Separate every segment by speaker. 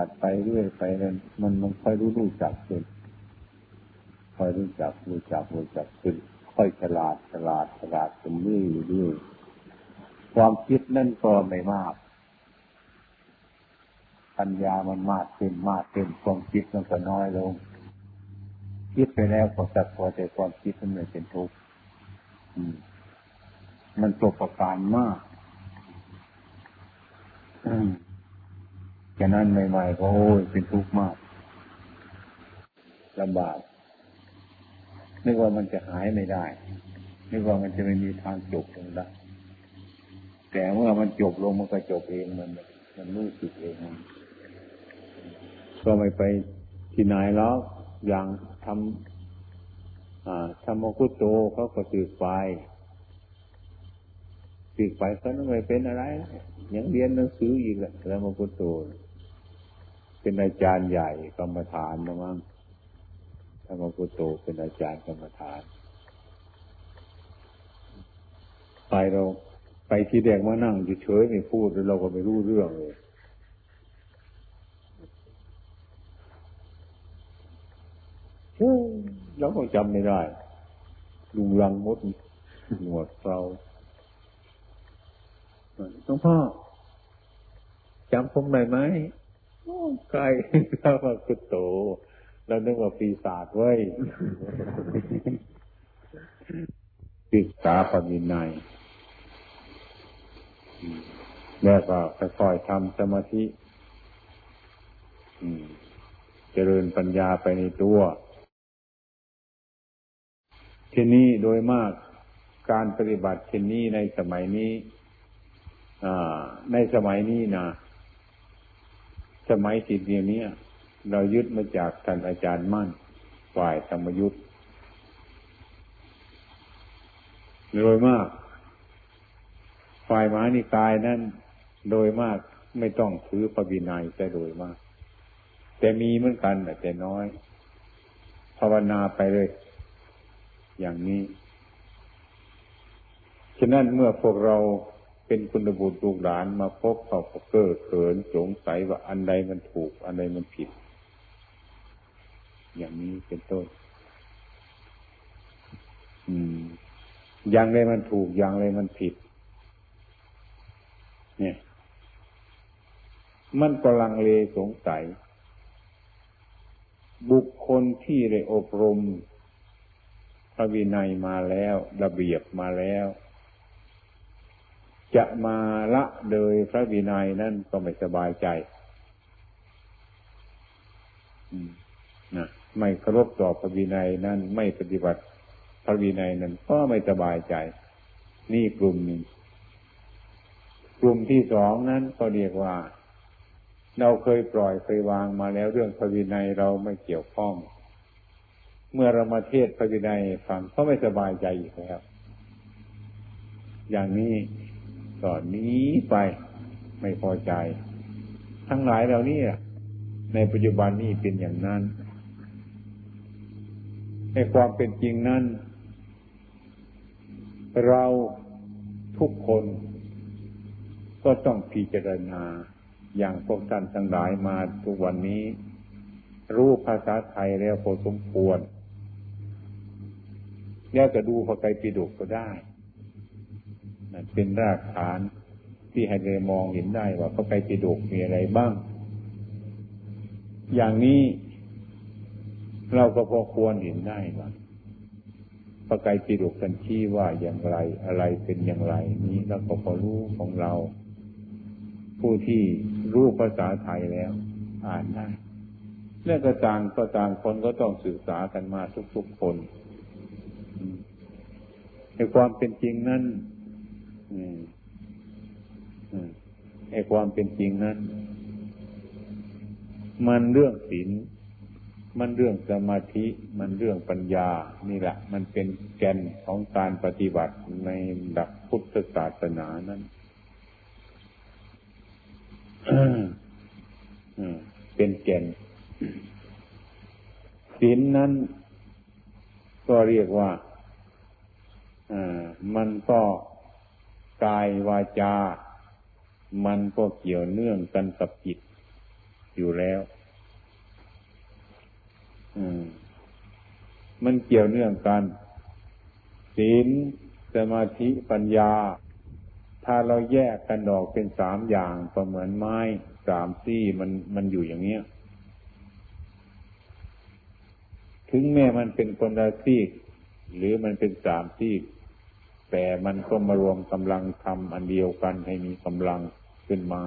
Speaker 1: ปัดไปเรื่อยไปนั้นมันมันค่อยรู้รู้จักขึ้นค่อยรู้จักรู้จักรู้จักขึ้นค่อยฉลาดฉลาดฉลาดขึ้นเรื่อยเรื่อยความคิดนั่นก็ไม่มากปัญญามันมากขึ้นมากขึ้นความคิดมันก็น้อยลง คิดไปแล้วก็สักพอแต่ความคิดมันไม่เป็นทุกข์มันตกประการมาก ฉะนั้นใหม่ๆก็โอ้ยเป็นทุกข์มากลำบากนึกว่ามันจะหายไม่ได้นึกว่ามันจะไม่มีทางจบลงได้แต่เมื่อมันจบลงมันก็จบเองมันมันรู้สึกเองก็ไม่ไปที่ไหนแล้วอย่างทำอ่าทำมกุโตเขาก็ตืกไปตืกไปเขาไม่เป็นอะไรยังเรียนหนังสืออีกแหละแล้วมกุโต เป็นอาจารย์ใหญ่กรรมฐานนะมั้งธรรมกุโตเป็นอาจารย์กรรมฐาน ไปเราไปที่แดงมานั่งเฉยๆไม่พูดเราก็ไม่รู้เรื่องเลยเราก็จำไม่ได้ลุงรังมดหนวดเราหลวงพ่อจำผมได้ไหม ใครพระกุโตแล้วนึกว่าปีศาจเว้ยศึกษาปณินัยแล้วก็ค่อยๆทำสมาธิเจริญปัญญาไปในตัว ที่นี้โดยมากการปฏิบัติเช่นนี้ในสมัยนี้ในสมัยนี้นะ สมัยติดเดียวนี้เรายึดมาจากท่านอาจารย์มั่นฝ่ายธรรมยุทธ์โดยมาก ฝ่ายมหานิกายนั้นโดยมากไม่ต้องถือพระบินัยแต่โดยมาก แต่มีเหมือนกันแต่น้อย ภาวนาไปเลย อย่างนี้ ฉะนั้นเมื่อพวกเรา เป็นคุณบุตรลูกหลานมาพบเขาก็เกิดเขินสงสัยว่าอันใดมันถูก อันใดมันผิด อย่างนี้เป็นต้น อืม อย่างไรมันถูก อย่างไรมันผิด เนี่ย มันกำลังเลสงสัย บุคคลที่ได้อบรมพระวินัยมาแล้ว ระเบียบมาแล้ว จะมาละเลยพระวินัยนั่นก็ไม่สบายใจนะไม่เคารพต่อพระวินัยนั้นไม่ปฏิบัติพระวินัยนั้นก็ไม่สบายใจ นี่กลุ่มหนึ่งกลุ่มที่สองนั้นก็เรียกว่า เราเคยปล่อยเคยวางมาแล้วเรื่องพระวินัยเราไม่เกี่ยวข้อง เมื่อเรามาเทศพระวินัยฟังก็ไม่สบายใจอีกแล้ว อย่างนี้ ก็นี้ไปไม่พอใจ ทั้งหลายเหล่านี้ในปัจจุบันนี้เป็นอย่างนั้นในความเป็นจริงนั้น เราทุกคนก็ต้องพิจารณาอย่างพวกท่านทั้งหลายมาทุกวันนี้ รู้ภาษาไทยแล้วพอสมควร แล้วจะดูพระไตรปิฎกก็ได้ เป็นรากฐานที่ให้เรามองเห็นได้ว่าพระไตรปิฎกมีอะไรบ้าง อย่างนี้เราก็พอควรเห็นได้ว่าพระไกรปิฎกกันชี้ว่าอย่างไรอะไรเป็นอย่างไร นี้เราก็พอรู้ของเรา ผู้ที่รู้ภาษาไทยแล้ว อ่านได้เรื่องก็ต่างก็ต่างคนก็ต้องศึกษากันมาทุกๆคนในความเป็นจริงนั้น ในความเป็นจริงนั้น มันเรื่องศีลมันเรื่องสมาธิ มันเรื่องปัญญา นี่แหละ มันเป็นแกนของการปฏิบัติในหลักพุทธศาสนานั้นเป็นแกนศีลนั้น ก็เรียกว่ามันก็ กายวาจา มันก็เกี่ยวเนื่องกันกับจิตอยู่แล้ว อืม มันเกี่ยวเนื่องกันศีลสมาธิปัญญา ถ้าเราแยกกันออกเป็นสามอย่างก็เหมือนไม้สามซี่มันมันอยู่อย่างเนี้ยถึงแม้มันเป็นคนละซีกหรือมันเป็นสามซีก แต่มันก็มารวมกำลังทำอันเดียวกันให้มีกำลังขึ้นมา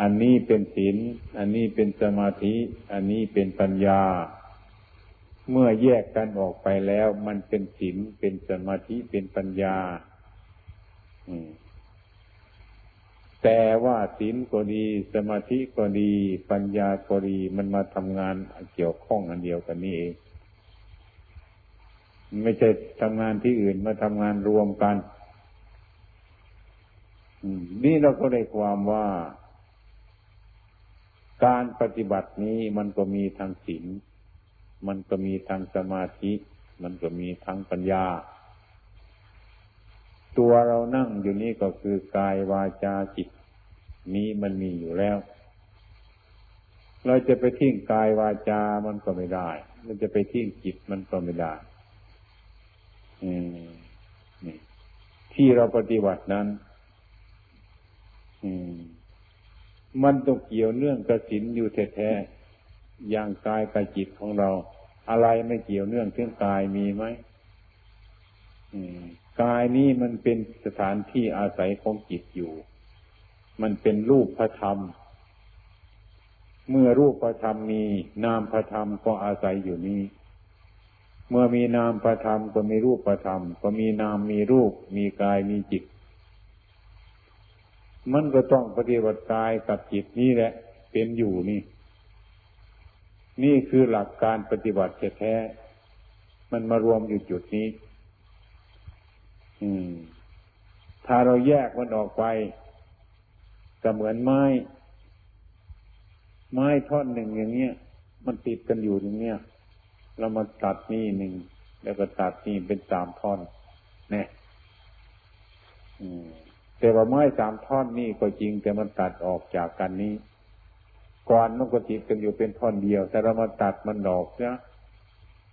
Speaker 1: อันนี้เป็นศีล อันนี้เป็นสมาธิ อันนี้เป็นปัญญา เมื่อแยกกันออกไปแล้ว มันเป็นศีล เป็นสมาธิ เป็นปัญญา แต่ว่าศีลก็ดี สมาธิก็ดี ปัญญาก็ดี มันมาทำงานเกี่ยวข้องอันเดียวกันนี่เอง ไม่ใช่ทำงานที่อื่นมาทำงานรวมกันนี่เราก็ได้ความว่า การปฏิบัตินี้มันก็มีทางศีลมันก็มีทางสมาธิ มันก็มีทางปัญญา ตัวเรานั่งอยู่นี่ก็คือกายวาจาจิต นี้มันมีอยู่แล้ว เราจะไปทิ้งกายวาจา มันก็ไม่ได้เราจะไปทิ้งจิตมันก็ไม่ได้ ที่เราปฏิบัตินั้นมันต้องเกี่ยวเนื่องกับศีลอยู่แท้ๆอย่างกายกับจิตของเรา อะไรไม่เกี่ยวเนื่องเรื่องกายมีไหมกายนี้มันเป็นสถานที่อาศัยของจิตอยู่ มันเป็นรูปพระธรรม เมื่อรูปพระธรรมมีนามพระธรรมก็อาศัยอยู่นี้ เมื่อมีนามประธรรมก็มีรูปประธรรม ก็มีนามมีรูป มีกายมีจิต มันก็ต้องปฏิบัติกายกับจิตนี่แหละ เป็นอยู่นี่ นี่คือหลักการปฏิบัติแท้มันมารวมอยู่จุดนี้ อืม ถ้าเราแยกมันออกไปก็เหมือนไม้ ไม้ท่อนหนึ่งอย่างเนี้ย มันติดกันอยู่อย่างเนี้ย เรามาตัดนี่หนึ่งแล้วก็ตัดนี่เป็นสามท่อนเนี่ยแต่ว่าไม้สามท่อนนี่ก็จริง แต่มันตัดออกจากกันนี้ก่อนมันก็ติดกันอยู่เป็นท่อนเดียว แต่เรามาตัดมันออกเนี่ย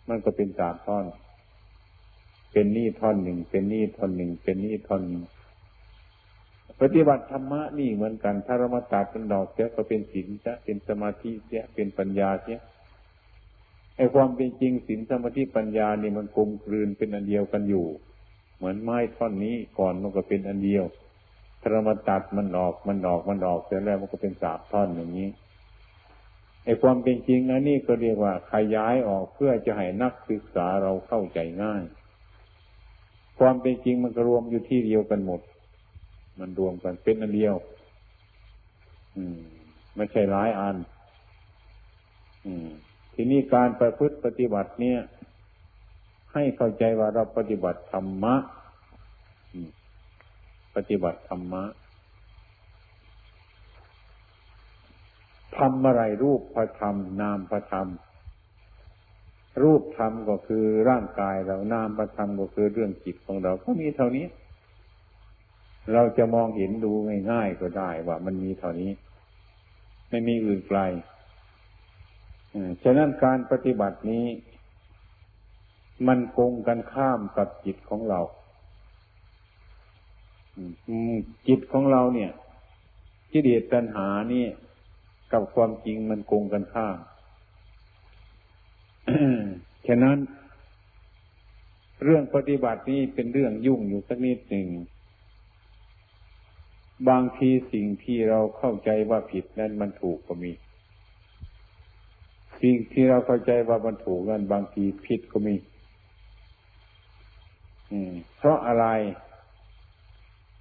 Speaker 1: มันก็เป็นสามท่อน เป็นนี่ท่อนหนึ่งเป็นนี่ท่อนหนึ่งเป็นนี่ท่อนหนึ่งปฏิบัติธรรมะนี่เหมือนกัน ถ้าเรามาตัดมันดอกเสียก็เป็นศีลเสียเป็นสมาธิเสียเป็นปัญญาเสีย ไอ้ความเป็นจริงศีลสมาธิปัญญานี่มันกลมกลืนเป็นอันเดียวกันอยู่ เหมือนไม้ท่อนนี้ก่อนมันก็เป็นอันเดียวถ้าเรามาตัดมันออกมันออกมันออกเสร็จแล้วมันก็เป็นสามท่อนอย่างนี้ไอ้ความเป็นจริงอันนี้ก็เรียกว่าขยายออกเพื่อจะให้นักศึกษาเราเข้าใจง่าย ความเป็นจริงมันก็รวมอยู่ที่เดียวกันหมด มันรวมกันเป็นอันเดียว อืม ไม่ใช่หลายอัน อืม ทีนี้การประพฤติปฏิบัติเนี่ย ให้เข้าใจว่าเราปฏิบัติธรรมะ ปฏิบัติธรรมะทำอะไรรูปพระธรรม นามพระธรรม รูปธรรมก็คือร่างกายเรานามพระธรรมก็คือเรื่องจิตของเรา ก็มีเท่านี้ เราจะมองเห็นดูง่ายๆก็ได้ว่ามันมีเท่านี้ ไม่มีอื่นไกล ฉะนั้นการปฏิบัตินี้ มันคงกันข้ามกับจิตของเราจิตของเราเนี่ยกิเลสตัณหานี่กับความจริงมันโกงกันข้ามฉะนั้น เรื่องปฏิบัตินี้เป็นเรื่องยุ่งอยู่สักนิดหนึ่ง บางทีสิ่งที่เราเข้าใจว่าผิดนั้นมันถูกก็มี สิ่งที่เราเข้าใจว่ามันถูกนั้นบางทีผิดก็มีเพราะอะไร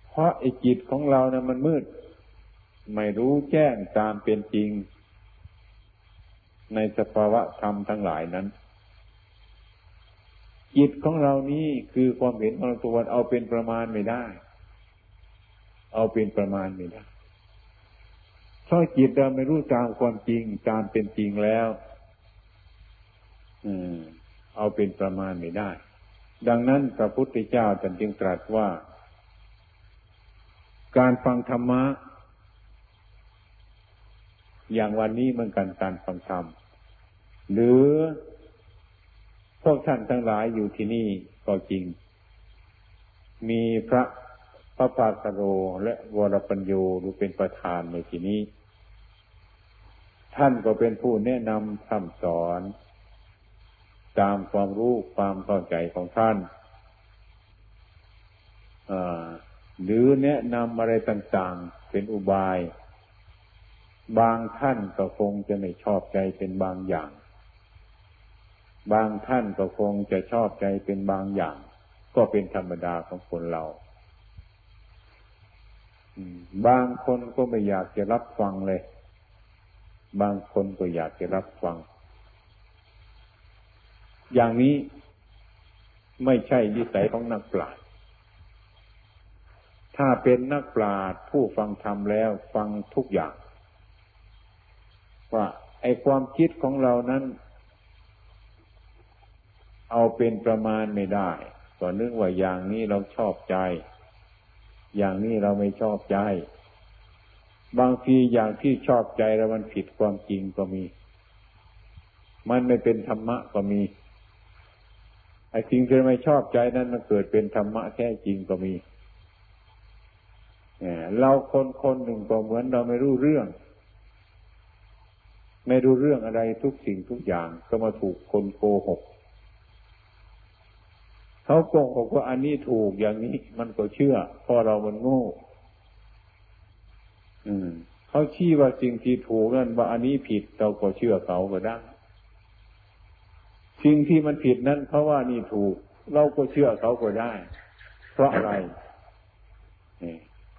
Speaker 1: เพราะไอ้จิตของเรานะ่ะมันมืด ไม่รู้แจ้งตามเป็นจริง ในสภาวะธรรมทั้งหลายนั้น จิตของเรานี้คือความเห็นของเราตัวเอาเป็นประมาณไม่ได้ เอาเป็นประมาณไม่ได้ เพราจิตเราไม่รู้ตามความจริงตามเป็นจริงแล้วเอาเป็นประมาณไม่ได้ ดังนั้นพระพุทธเจ้าท่านจึงตรัสว่า การฟังธรรมะ อย่างวันนี้เหมือนกันการฟังธรรม หรือพวกท่านทั้งหลายอยู่ที่นี่ก็จริง มีพระพระปาสโรและวรปัญโยดูเป็นประธานในที่นี้ ท่านก็เป็นผู้แนะนำคำสอน ตามความรู้ความเข้าใจของท่านหรือแนะนำอะไรต่างๆ เป็นอุบาย บางท่านก็คงจะไม่ชอบใจเป็นบางอย่าง บางท่านก็คงจะชอบใจเป็นบางอย่าง ก็เป็นธรรมดาของคนเราบางคนก็ไม่อยากจะรับฟังเลย บางคนก็อยากจะรับฟัง อย่างนี้ไม่ใช่วิสัยของนักปราชญ์ถ้าเป็นนักปราชญ์ผู้ฟังธรรมแล้วฟังทุกอย่าง ว่าไอความคิดของเรานั้น เอาเป็นประมาณไม่ได้ก็นึกว่าอย่างนี้เราชอบใจ อย่างนี้เราไม่ชอบใจ บางทีอย่างที่ชอบใจแล้วมันผิดความจริงก็มี มันไม่เป็นธรรมะก็มี ไอ้สิ่งที่ไม่ชอบใจนั้นมันเกิดเป็นธรรมะแท้จริงก็มีเราคนคนหนึ่งก็เหมือนเราไม่รู้เรื่อง ไม่รู้เรื่องอะไรทุกสิ่งทุกอย่างก็มาถูกคนโกหกเขาโกหกว่าอันนี้ถูกอย่างนี้มันก็เชื่อเพราะเรามันโง่ เขาชี้ว่าสิ่งที่ถูกนั่นว่าอันนี้ผิดเราก็เชื่อเขาก็ได้สิ่งที่มันผิดนั้นเพราะว่านี่ถูก เราก็เชื่อเขาก็ได้ เพราะอะไร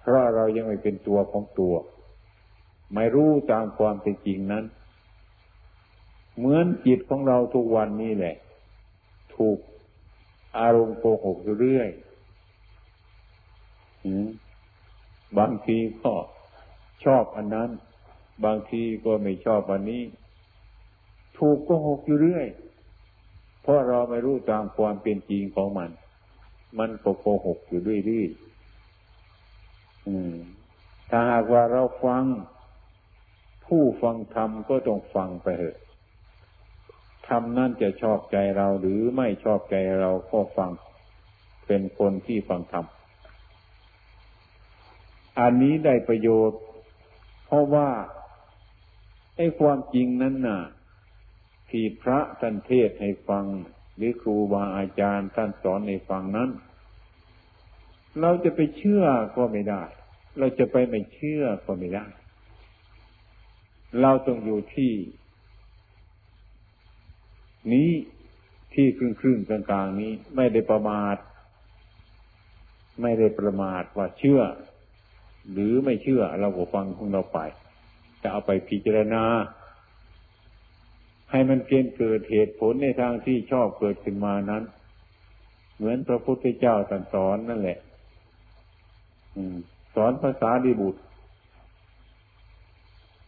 Speaker 1: เพราะเรายังไม่เป็นตัวของตัว ไม่รู้ตามความเป็นจริงนั้น เหมือนจิตของเราทุกวันนี้แหละ ถูกอารมณ์โกหกอยู่เรื่อยบางทีก็ ชอบอันนั้น บางทีก็ไม่ชอบอันนี้ ถูกโกหกอยู่เรื่อย เพราะเราไม่รู้ตามความเป็นจริงของมัน มันก็โกหกอยู่เรื่อยถ้าหากว่าเราฟัง ผู้ฟังธรรมก็ต้องฟังไปเถอะธรรมนั่นจะชอบใจเราหรือไม่ชอบใจเราก็ฟัง เป็นคนที่ฟังธรรมอันนี้ได้ประโยชน์ เพราะว่าไอ้ความจริงนั้นน่ะ ที่พระท่านเทศให้ฟัง หรือครูบาอาจารย์ท่านสอนให้ฟังนั้น เราจะไปเชื่อก็ไม่ได้ เราจะไปไม่เชื่อก็ไม่ได้ เราต้องอยู่ที่ นี้ที่ครึ่งครึ่งกลางกลางนี้ ไม่ได้ประมาท ไม่ได้ประมาทว่าเชื่อ หรือไม่เชื่อเราก็ฟังของเราไป จะเอาไปพิจารณา ให้มันเกณฑ์เกิดเหตุผลในทางที่ชอบเกิดขึ้นมานั้น เหมือนพระพุทธเจ้าตรัสสอนนั่นแหละสอนภาษาดีบุตร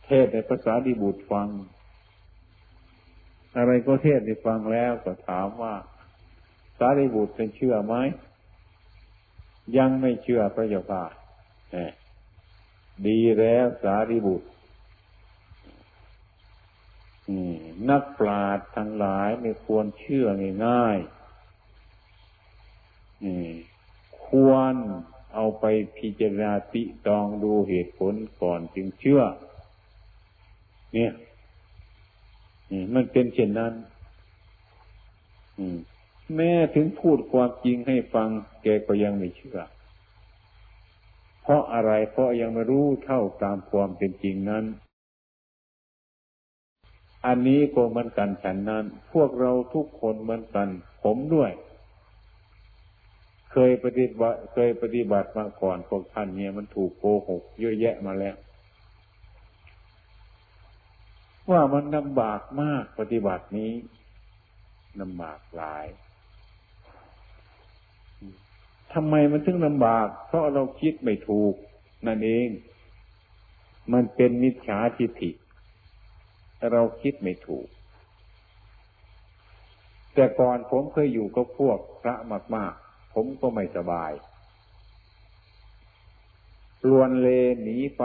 Speaker 1: เทศในภาษาดีบุตรฟัง อะไรก็เทศได้ฟังแล้วก็ถามว่าสารีบุตรเป็นเชื่อไหมยังไม่เชื่อพระเจ้าค่ะ ดีแล้วสารีบุตรนักปราชญ์ทั้งหลายไม่ควรเชื่อง่ายๆควรเอาไปพิจารณาติตองดูเหตุผลก่อนจึงเชื่อ เนี่ยมันเป็นเช่นนั้นแม้ถึงพูดความจริงให้ฟัง แกก็ยังไม่เชื่อ เพราะอะไรเพราะยังไม่รู้เท่าตามความเป็นจริงนั้น อันนี้ก็เหมือนกันฉันนั้น พวกเราทุกคนเหมือนกัน ผมด้วย เคยปฏิบัติเคยปฏิบัติมาก่อนพวกท่านเนี่ยมันถูกโกหกเยอะแยะมาแล้ว ว่ามันลำบากมากปฏิบัตินี้ลำบากหลาย ทำไมมันถึงลำบาก เพราะเราคิดไม่ถูก นั่นเอง มันเป็นมิจฉาทิฏฐิ เราคิดไม่ถูก แต่ก่อนผมเคยอยู่กับพวกพระมากๆ ผมก็ไม่สบายลวนเลหนีไป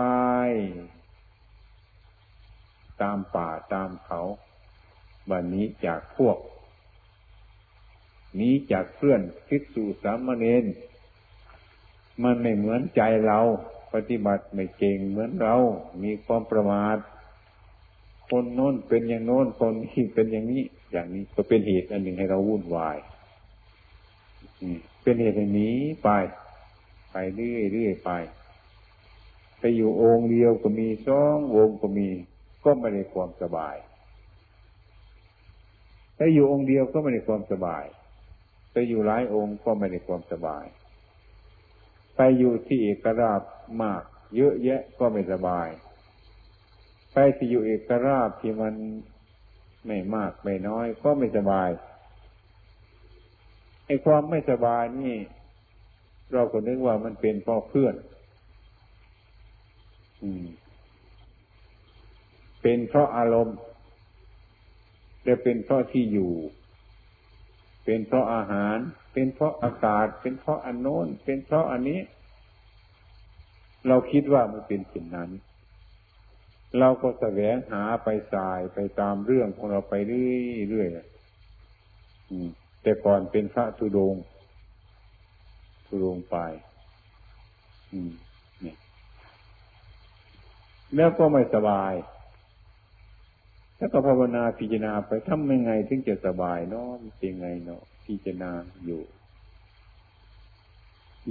Speaker 1: ตามป่าตามเขาบันนี้จากพวก หนีจากเพื่อนคิดสู่สามเณรมันไม่เหมือนใจเรา ปฏิบัติไม่เก่งเหมือนเรา มีความประมาทคนโน้นเป็นอย่างโน้นคนนี้เป็นอย่างนี้ อย่างนี้ก็เป็นเหตุอันหนึ่งให้เราวุ่นวายเป็นเหตุให้หนีไป ไปเรื่อยเรื่อยไปไปอยู่องค์เดียวก็มีสององค์ก็มี ก็ไม่ได้ความสบายไปอยู่องค์เดียวก็ไม่ได้ความสบาย อยู่หลายองค์ก็ไม่ได้ความสบาย ไปอยู่ที่เอกราชมาก เยอะแยะก็ไม่สบาย ไปที่อยู่เอกราชที่มันไม่มากไม่น้อย ก็ไม่สบายไอ้ความไม่สบายนี่ เราก็นึกว่ามันเป็นเพราะเพื่อนเป็นเพราะอารมณ์และเป็นเพราะที่อยู่ เป็นเพราะอาหาร เป็นเพราะอากาศ เป็นเพราะอันโน้น เป็นเพราะอันนี้ เราคิดว่ามันเป็นสิ่งนั้น เราก็แสวงหาไปสายไปตามเรื่องของเราไปเรื่อยๆแต่ก่อนเป็นพระทุดงทุดงไปอืมแล้วก็ไม่สบาย แล้วก็ภาวนาพิจารณาไปทำยังไงถึงจะสบายเนาะเป็นไงเนาะพิจารณาอยู่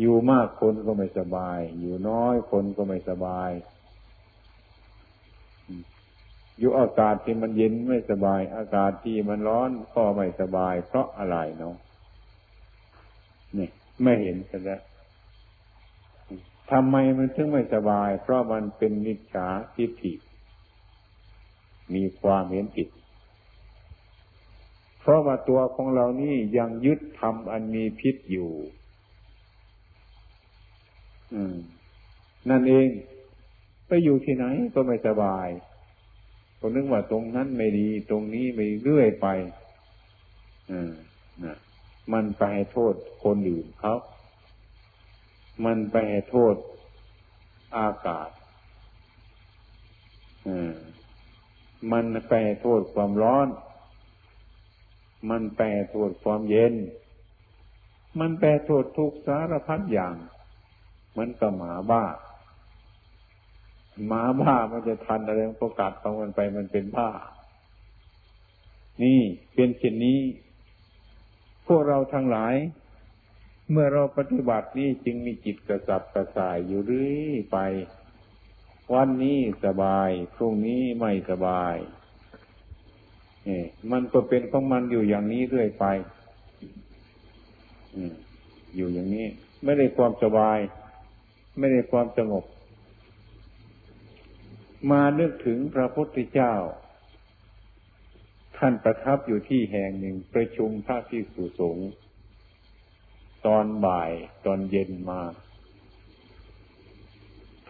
Speaker 1: อยู่มากคนก็ไม่สบาย อยู่น้อยคนก็ไม่สบาย อยู่อากาศที่มันเย็นไม่สบาย อากาศที่มันร้อนก็ไม่สบาย เพราะอะไรเนาะนี่ไม่เห็นกันแล้วทำไมมันถึงไม่สบาย เพราะมันเป็นนิจฉาทิฏฐิ มีความเห็นผิด เพราะว่าตัวของเรานี่ยังยึดทำอันมีพิษอยู่นั่นเอง ไปอยู่ที่ไหนก็ไม่สบายคนนึกว่าตรงนั้นไม่ดี ตรงนี้ไม่เรื่อยไปมันไปให้โทษคนอื่นเขามันไปโทษอากาศ มันไปโทษความร้อน มันไปโทษความเย็น มันไปโทษทุกสารพัดอย่างมันก็หมาบ้า หมาบ้ามันจะทันอะไรมันก็กัดของมันไปมันเป็นบ้า นี่เป็นเช่นนี้ พวกเราทั้งหลาย เมื่อเราปฏิบัตินี้จึงมีจิตกระสับกระส่ายอยู่เรื่อยไป วันนี้สบาย พรุ่งนี้ไม่สบายนี่มันก็เป็นของมันอยู่อย่างนี้เรื่อยไปอยู่อย่างนี้ ไม่ได้ความสบาย ไม่ได้ความสงบ มานึกถึงพระพุทธเจ้า ท่านประทับอยู่ที่แห่งหนึ่งประชุมพระพิสุสงฆ์ตอนบ่ายตอนเย็นมา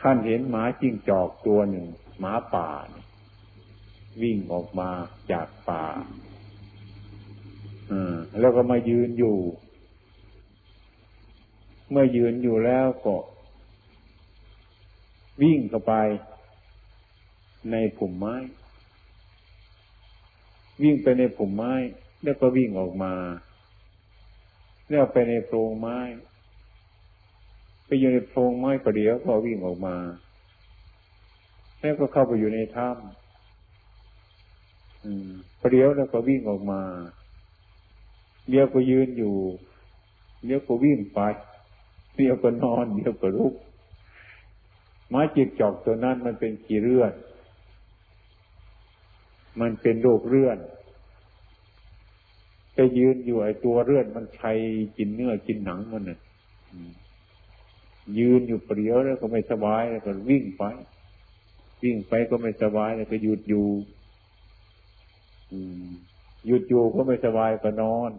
Speaker 1: ท่านเห็นหมาจิ้งจอกตัวหนึ่ง หมาป่า วิ่งออกมาจากป่าแล้วก็มายืนอยู่ เมื่อยืนอยู่แล้วก็ วิ่งเข้าไป ในผุ่มไม้ วิ่งไปในผุ่มไม้ แล้วก็วิ่งออกมาเนี่ยไปในโพรงไม้ ไปอยู่ในโพรงไม้ประเดี๋ยวก็วิ่งออกมา แล้วก็เข้าไปอยู่ในถ้ำประเดี๋ยวแล้วก็วิ่งออกมาเดี๋ยวก็ยืนอยู่เดี๋ยวก็วิ่งไปเดี๋ยวก็นอนเดี๋ยวก็ลุกไม้จิกจอกตัวนั้นมันเป็นกี่เรื่อน มันเป็นโรคเรื่อนไปยืนอยู่ไอ้ตัวเลือดมันชัยกินเนื้อกินหนังมันน่ะ ยืนอยู่เปรียวแล้วก็ไม่สบายแล้วก็วิ่งไป วิ่งไปก็ไม่สบายแล้วก็หยุดอยู่หยุดอยู่ก็ไม่สบายก็นอน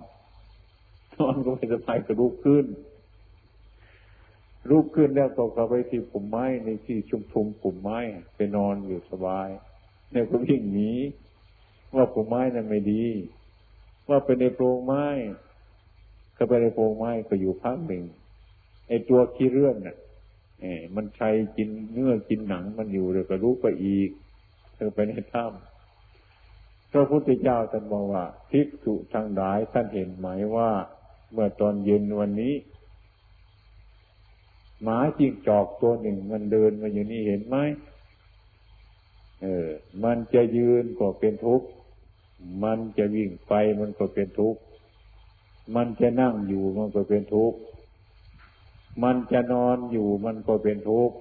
Speaker 1: นอนก็ไม่สบายก็ลุกขึ้นลุกขึ้นแล้วก็เข้าไปที่ปุ่มไม้ในที่ชุมชุมปุ่มไม้ไปนอนอยู่สบายเนี่ยก็วิ่งหนีว่าปุ่มไม้นั้นไม่ดี ว่าเป็นในโพรงไม้ก็ไปในโพรงไม้ก็อยู่พักหนึ่ง ไอ้ตัวขี้เรื่อนน่ะเอมันใช้กินเนื้อกินหนังมันอยู่เลยวก็รู้ไปอีกคือไปในถ้ำพระพุทธเจ้าท่านบอกว่าภิกษุทั้งหลายท่านเห็นไหมว่า เมื่อตอนเย็นวันนี้หมาจิงจอกตัวหนึ่งมันเดินมาอยู่นี่เห็นไหมเออ มันจะยืนก็เป็นทุกข์ มันจะวิ่งไปมันก็เป็นทุกข์ มันจะนั่งอยู่มันก็เป็นทุกข์ มันจะนอนอยู่มันก็เป็นทุกข์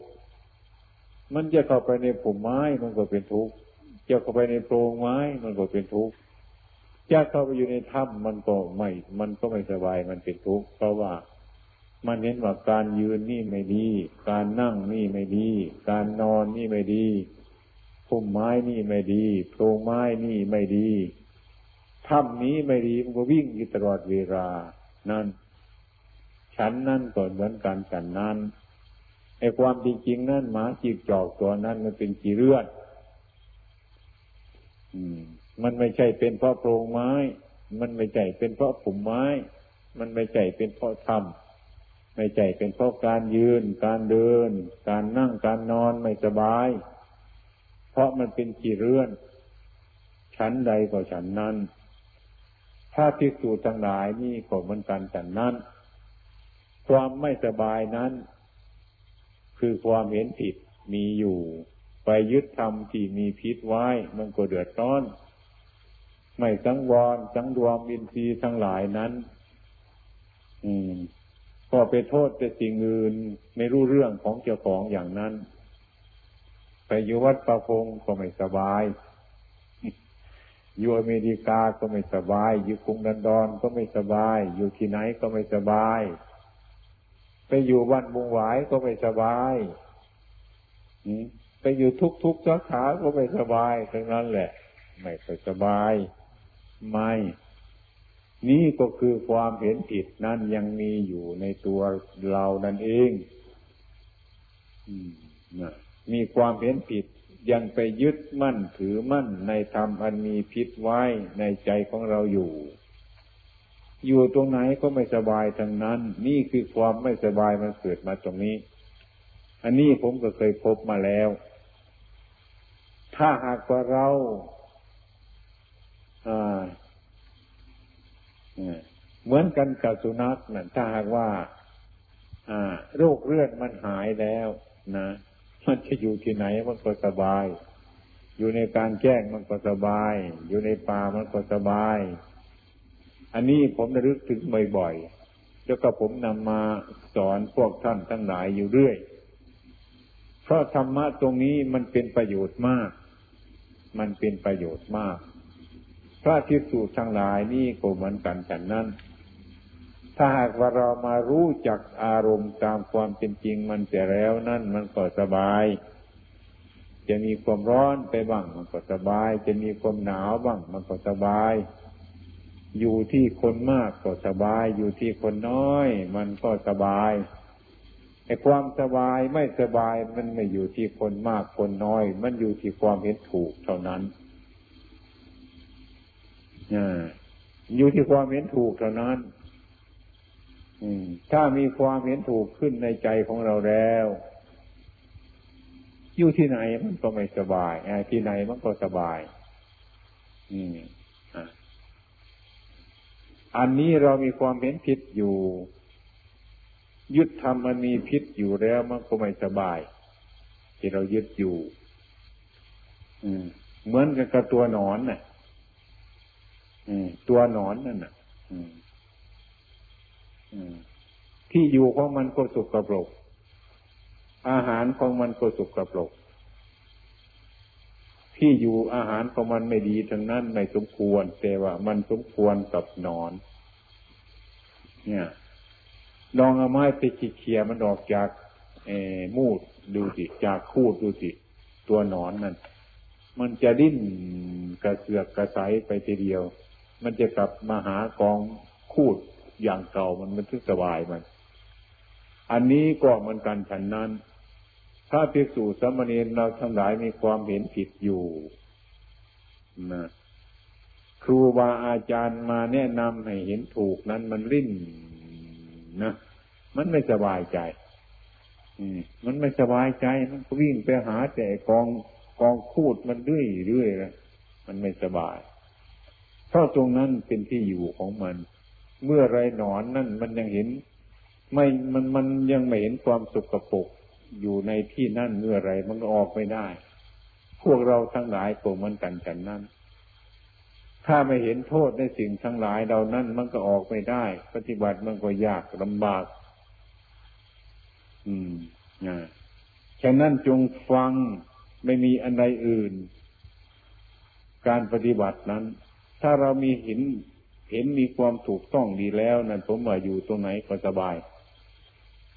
Speaker 1: มันจะเข้าไปในผมไม้มันก็เป็นทุกข์ จะเข้าไปในโพรงไม้มันก็เป็นทุกข์ จะเข้าไปอยู่ในถ้ำมันก็ไม่ มันก็ไม่สบายมันเป็นทุกข์เพราะว่ามันเห็นว่าการยืนนี่ไม่ดี การนั่งนี่ไม่ดี การนอนนี่ไม่ดีพุ่มไม้นี่ไม่ดีโพรงไม้นี่ไม่ดีถ้ำนี้ไม่ดีมันก็วิ่งอยู่ตลอดเวลา นั่น ฉันนั่นก็เหมือนกันฉันนั้นไอ้ความจริงนั่นหมาจีบจอกตัวนั้นมันเป็นจีเลือดมันไม่ใช่เป็นเพราะโพรงไม้ มันไม่ใช่เป็นเพราะผุ่มไม้ มันไม่ใช่เป็นเพราะทำไม่ใช่เป็นเพราะการยืน การเดิน การนั่งการนอนไม่สบาย เพราะมันเป็นกีเรือนชั้นใดก็ฉันนั้น ถ้าพิสูจน์ทั้งหลายนี่ก็เหมือนกันฉันนั้น ความไม่สบายนั้น คือความเห็นผิดมีอยู่ ไปยึดธรรมที่มีพิษไว้ มันก็เดือดร้อน ไม่สังวรสังรวมอินทรีย์ทั้งหลายนั้น อืมก็ไปโทษแต่สิ่งอื่นไม่รู้เรื่องของเจ้าของอย่างนั้น ไปอยู่วัดประพงก็ไม่สบายอยู่อเมริกาก็ไม่สบาย อยู่กรุงดันดอนก็ไม่สบาย อยู่ที่ไหนก็ไม่สบาย ไปอยู่วันบุงหวายก็ไม่สบายไปอยู่ทุกทุกสาขาก็ไม่สบายทั้งนั้นแหละ ไม่ค่อยสบาย ไม่ นี่ก็คือความเห็นผิดนั่นยังมีอยู่ในตัวเรานั่นเองมีความเห็นผิดยังไปยึดมั่นถือมั่นในธรรมอันมีพิษไว้ในใจของเราอยู่ อยู่ตรงไหนก็ไม่สบายทั้งนั้น นี่คือความไม่สบายมันเกิดมาตรงนี้ อันนี้ผมก็เคยพบมาแล้ว ถ้าหากว่าเราเหมือนกันกับสุนัขนะถ้าหากว่าโรคเลือดมันหายแล้วนะมันจะอยู่ที่ไหนมันก็สบาย อยู่ในการแจ้งมันก็สบาย อยู่ในป่ามันก็สบาย อันนี้ผมระลึกถึงบ่อยๆ แล้วก็ผมนำมาสอนพวกท่านทั้งหลายอยู่เรื่อย เพราะธรรมะตรงนี้มันเป็นประโยชน์มาก มันเป็นประโยชน์มาก พระทิสูจทั้งหลายนี่ก็เหมือนกันฉันนั้น ถ้าหากว่าเรามารู้จักอารมณ์ตามความเป็นจริงมันเสียแล้วนั่นมันก็สบาย จะมีความร้อนไปบ้างมันก็สบาย จะมีความหนาวบ้างมันก็สบาย อยู่ที่คนมากก็สบาย อยู่ที่คนน้อย มันก็สบายไอ้ความสบายไม่สบายมันไม่อยู่ที่คนมากคนน้อย มันอยู่ที่ความเห็นถูกเท่านั้นอยู่ที่ความเห็นถูกเท่านั้นถ้ามีความเห็นถูกขึ้นในใจของเราแล้ว อยู่ที่ไหนมันก็ไม่สบายที่ไหนมันก็สบายอั อันนี้เรามีความเห็นผิดอยู่ ยึดทำมันมีพิษอยู่แล้วมันก็ไม่สบาย ที่เรายึดอยู่เหมือนกับกับตัวหนอนน่ะตัวหนอนนั่นน่ะที่อยู่ของมันก็สุกกระปรกอาหารของมันก็สุกกระปรก ที่อยู่อาหารของมันไม่ดีทั้งนั้นไม่สมควร แต่ว่ามันสมควรกับนอน เนี่ยลองเอาไม้ไปเขี่ยมันออกจากมูดดูสิจากคูดดูสิตัวหนอนนั่นมันจะดิ้นกระเสือกกระใสไปทีเดียว มันจะกลับมาหากองคูดอย่างเก่ามันมันทึกสบายมัน อันนี้ก็เหมือนกันฉันนั้น ถ้าภิกษุสมณีเราทั้งหลายมีความเห็นผิดอยู่นะครูบาอาจารย์มาแนะนำให้เห็นถูกนั้นมันริ้นนะมันไม่สบายใจอืมมันไม่สบายใจมันก็วิ่งไปหาแต่กองกองพูดมันเรื่อยเรื่อยแล้วมันไม่สบาย เพราะตรงนั้นเป็นที่อยู่ของมัน เมื่อไรหนอนนั่นมันยังเห็น ไม่มันมันยังไม่เห็นความสุขปก อยู่ในที่นั่นเมื่อไรมันก็ออกไม่ได้ พวกเราทั้งหลายก็มันกันกันนั่นถ้าไม่เห็นโทษในสิ่งทั้งหลายเรานั้นมันก็ออกไม่ได้ ปฏิบัติมันก็ยากลำบาก อืมนะฉะนั้นจงฟังไม่มีอันใดอื่น การปฏิบัตินั้น ถ้าเรามีเห็นเห็นมีความถูกต้องดีแล้วนั่นผมว่าอยู่ตรงไหนก็สบาย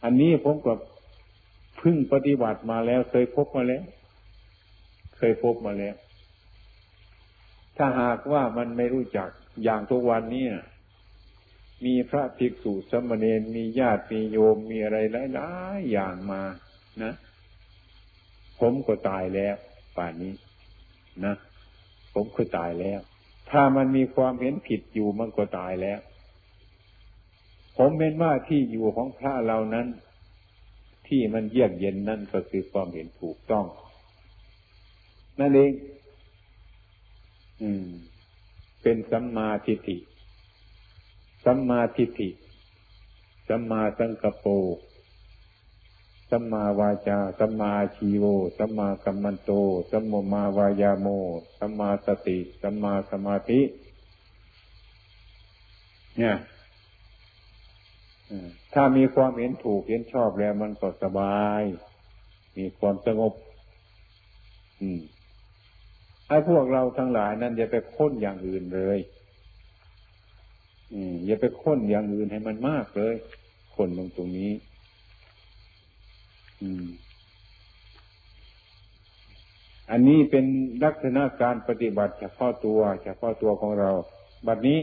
Speaker 1: อันนี้ผมก็ พึ่งปฏิบัติมาแล้วเคยพบมาแล้ว เคยพบมาแล้ว ถ้าหากว่ามันไม่รู้จักอย่างทุกวันนี้มีพระภิกษุสมณีมีญาติมีโยมมีอะไรหลายๆอย่างมานะ ผมก็ตายแล้ว ป่านนี้ นะ ผมก็ตายแล้ว ถ้ามันมีความเห็นผิดอยู่มันก็ตายแล้ว ผมเป็นว่าที่อยู่ของพระเรานั้น ที่มันเยือกเย็นนั่นก็คือความเห็นถูกต้อง นั่นเอง อืม เป็นสัมมาทิฏฐิ สัมมาทิฏฐิ สัมมาสังกปรสัมมาวาจา สัมมาชีโว สัมมากัมมันโต สัมมมาวายาโม สัมมาสติ สัมมาสมาธิ เนี่ย ถ้ามีความเห็นถูกเห็นชอบแล้วมันก็สบาย มีความสงบ อืมให้พวกเราทั้งหลายนั้นอย่าไปค้นอย่างอื่นเลย อืม อย่าไปค้นอย่างอื่นให้มันมากเลย คนตรงตรงนี้ อืม อันนี้เป็นลักษณะการปฏิบัติเฉพาะตัวเฉพาะตัวของเรา บัดนี้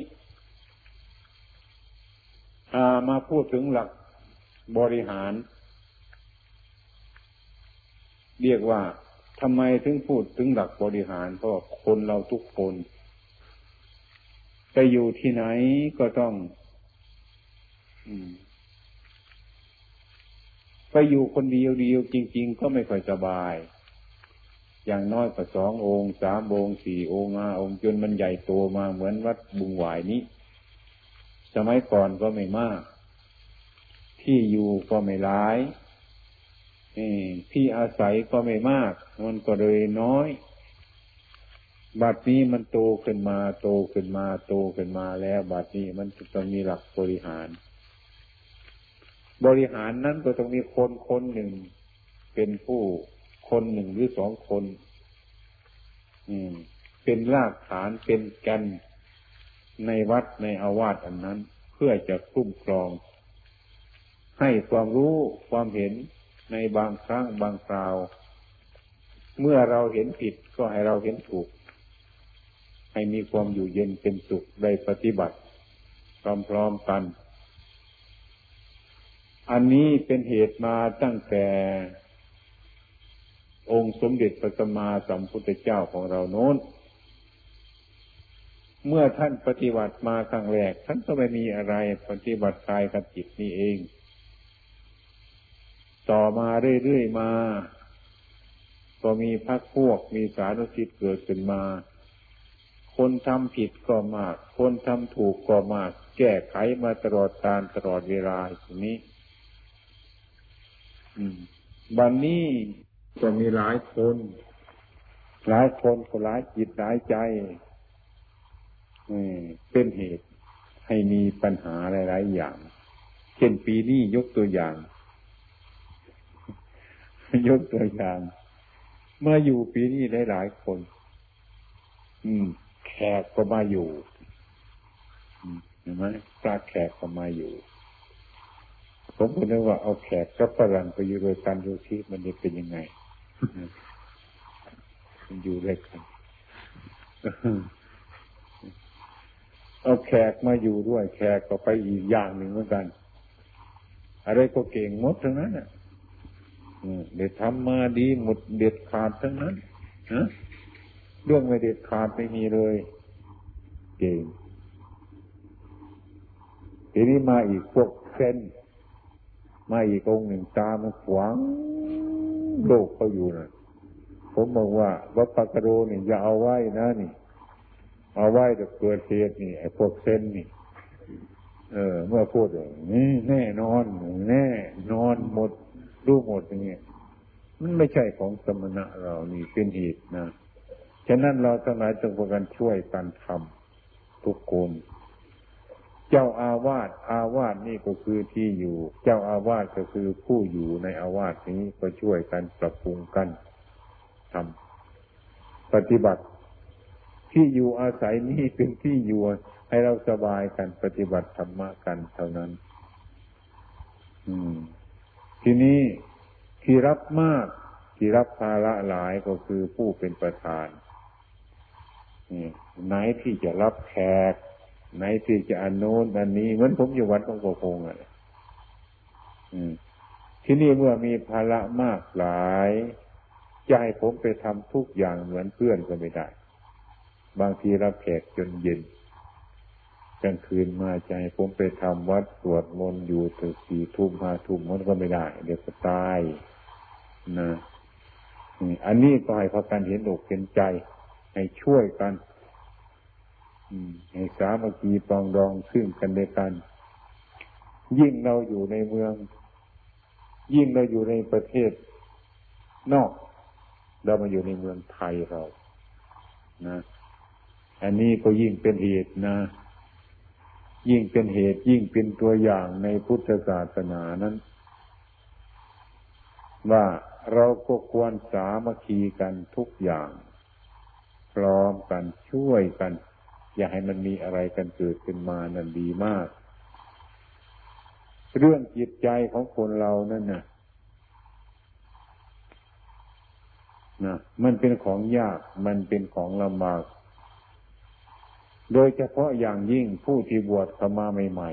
Speaker 1: มาพูดถึงหลักบริหาร เรียกว่าทำไมถึงพูดถึงหลักบริหาร เพราะคนเราทุกคนไปอยู่ที่ไหนก็ต้องไปอยู่คนเดียวเดียวจริง ๆ ก็ไม่ค่อยสบาย อย่างน้อยก็สององค์สามองค์สี่องค์ห้าองค์จนมันใหญ่โตมาเหมือนวัดบุงหวายนี้ สมัยก่อนก็ไม่มาก ที่อยู่ก็ไม่หลายที่อาศัยก็ไม่มาก มันก็เลยน้อย บัดนี้มันโตขึ้นมา โตขึ้นมา โตขึ้นมาแล้วบัดนี้มันต้องมีหลักบริหาร บริหารนั้นก็ต้องมีคนคนหนึ่ง เป็นผู้คนหนึ่งหรือสองคน อืม เป็นรากฐานเป็นแกน ในวัดในอาวาสอันนั้น เพื่อจะคุ้มครอง ให้ความรู้ความเห็นในบางครั้งบางคราว เมื่อเราเห็นผิดก็ให้เราเห็นถูก ให้มีความอยู่เย็นเป็นสุขได้ปฏิบัติพร้อมๆกัน อันนี้เป็นเหตุมาตั้งแต่องค์สมเด็จพระสัมมาสัมพุทธเจ้าของเราโน้น เมื่อท่านปฏิบัติมาครั้งแรก ท่านก็ไม่มีอะไรปฏิบัติกายกับจิตนี่เอง ต่อมาเรื่อยๆมา ก็มีพักพวกมีสารุสิทธิ์เกิดขึ้นมา คนทำผิดก็มาก คนทำถูกก็มาก แก้ไขมาตลอดการตลอดเวลาอย่างนี้บันนี้ก็มีหลายคน หลายคนก็หลายจิตหลายใจ เป็นเหตุให้มีปัญหาหลาย ๆ อย่าง เช่นปีนี้ยกตัวอย่าง ยกตัวอย่าง เมื่ออยู่ปีนี้ได้หลายคน อืม แขกก็มาอยู่เห็นไหมพระแขกก็มาอยู่ ผมก็นึกว่าเอาแขกกับฝรั่งไปอยู่ด้วยกันดูที่มันจะเป็นยังไงมันอยู่ด้วยกัน เอาแขกมาอยู่ด้วย แขกก็ไปอีกอย่างหนึ่งเหมือนกัน อะไรก็เก่งหมดทั้งนั้นอะเด็ดทำมาดีหมดเด็ดขาดทั้งนั้นนะเรื่องไม่เด็ดขาดไม่มีเลย เก่งทีนี้มาอีกพวกเซนมาอีกองหนึ่งตามันขวางโลกเขาอยู่นะผมบอกว่าวัดปากกระโดนี่อย่าเอาไว้นะนี่ เอาไว้จะเกิดเหตุนี่ไอ้พวกเซนนี่ เออ เมื่อพูดอย่างนี้แน่นอน แน่นอนหมดรู้หมดอย่างเงี้ยมันไม่ใช่ของสมณะเรานี่เป็นเหตุนะฉะนั้นเราทั้งหลายจงประกันช่วยกันทำทุกคนเจ้าอาวาสอาวาสนี่ก็คือที่อยู่ เจ้าอาวาสก็คือผู้อยู่ในอาวาสนี้ก็ช่วยกันปรับปรุงกันทำปฏิบัติ ที่อยู่อาศัยนี่เป็นที่อยู่ให้เราสบายกันปฏิบัติธรรมะกันเท่านั้น อืม ทีนี้ที่รับมากที่รับภาระหลายก็คือผู้เป็นประธานนี่ไหนที่จะรับแขก ไหนที่จะอนุนอันนี้เหมือนผมอยู่วัดของโกงอะที่นี่เมื่อมีภาระมากหลายจะให้ผมไปทำทุกอย่างเหมือนเพื่อนก็ไม่ได้ บางทีรับแขกจนเย็นกลางคืนมาใจผมไปทำวัดสวดมนต์อยู่ถึงสี่ทุ่มห้าทุ่มมันก็ไม่ได้ เดี๋ยวก็ตายนะอันนี้ก็ให้พากันเห็นอกเห็นใจ ให้ช่วยกันให้สามัคคีปองดองซึ่งกันในกัน ยิ่งเราอยู่ในเมือง ยิ่งเราอยู่ในประเทศ นอก เรามาอยู่ในเมืองไทยเรา นะ อันนี้ก็ยิ่งเป็นเหตุนะ ยิ่งเป็นเหตุยิ่งเป็นตัวอย่างในพุทธศาสนานั้น ว่าเราก็ควรสามัคคีกันทุกอย่าง พร้อมกันช่วยกัน อย่าให้มันมีอะไรกันเกิดขึ้นมานั่นดีมาก เรื่องจิตใจของคนเรานั่นนะนะมันเป็นของยากมันเป็นของลำบาก โดยเฉพาะอย่างยิ่งผู้ที่บวชเข้ามาใหม่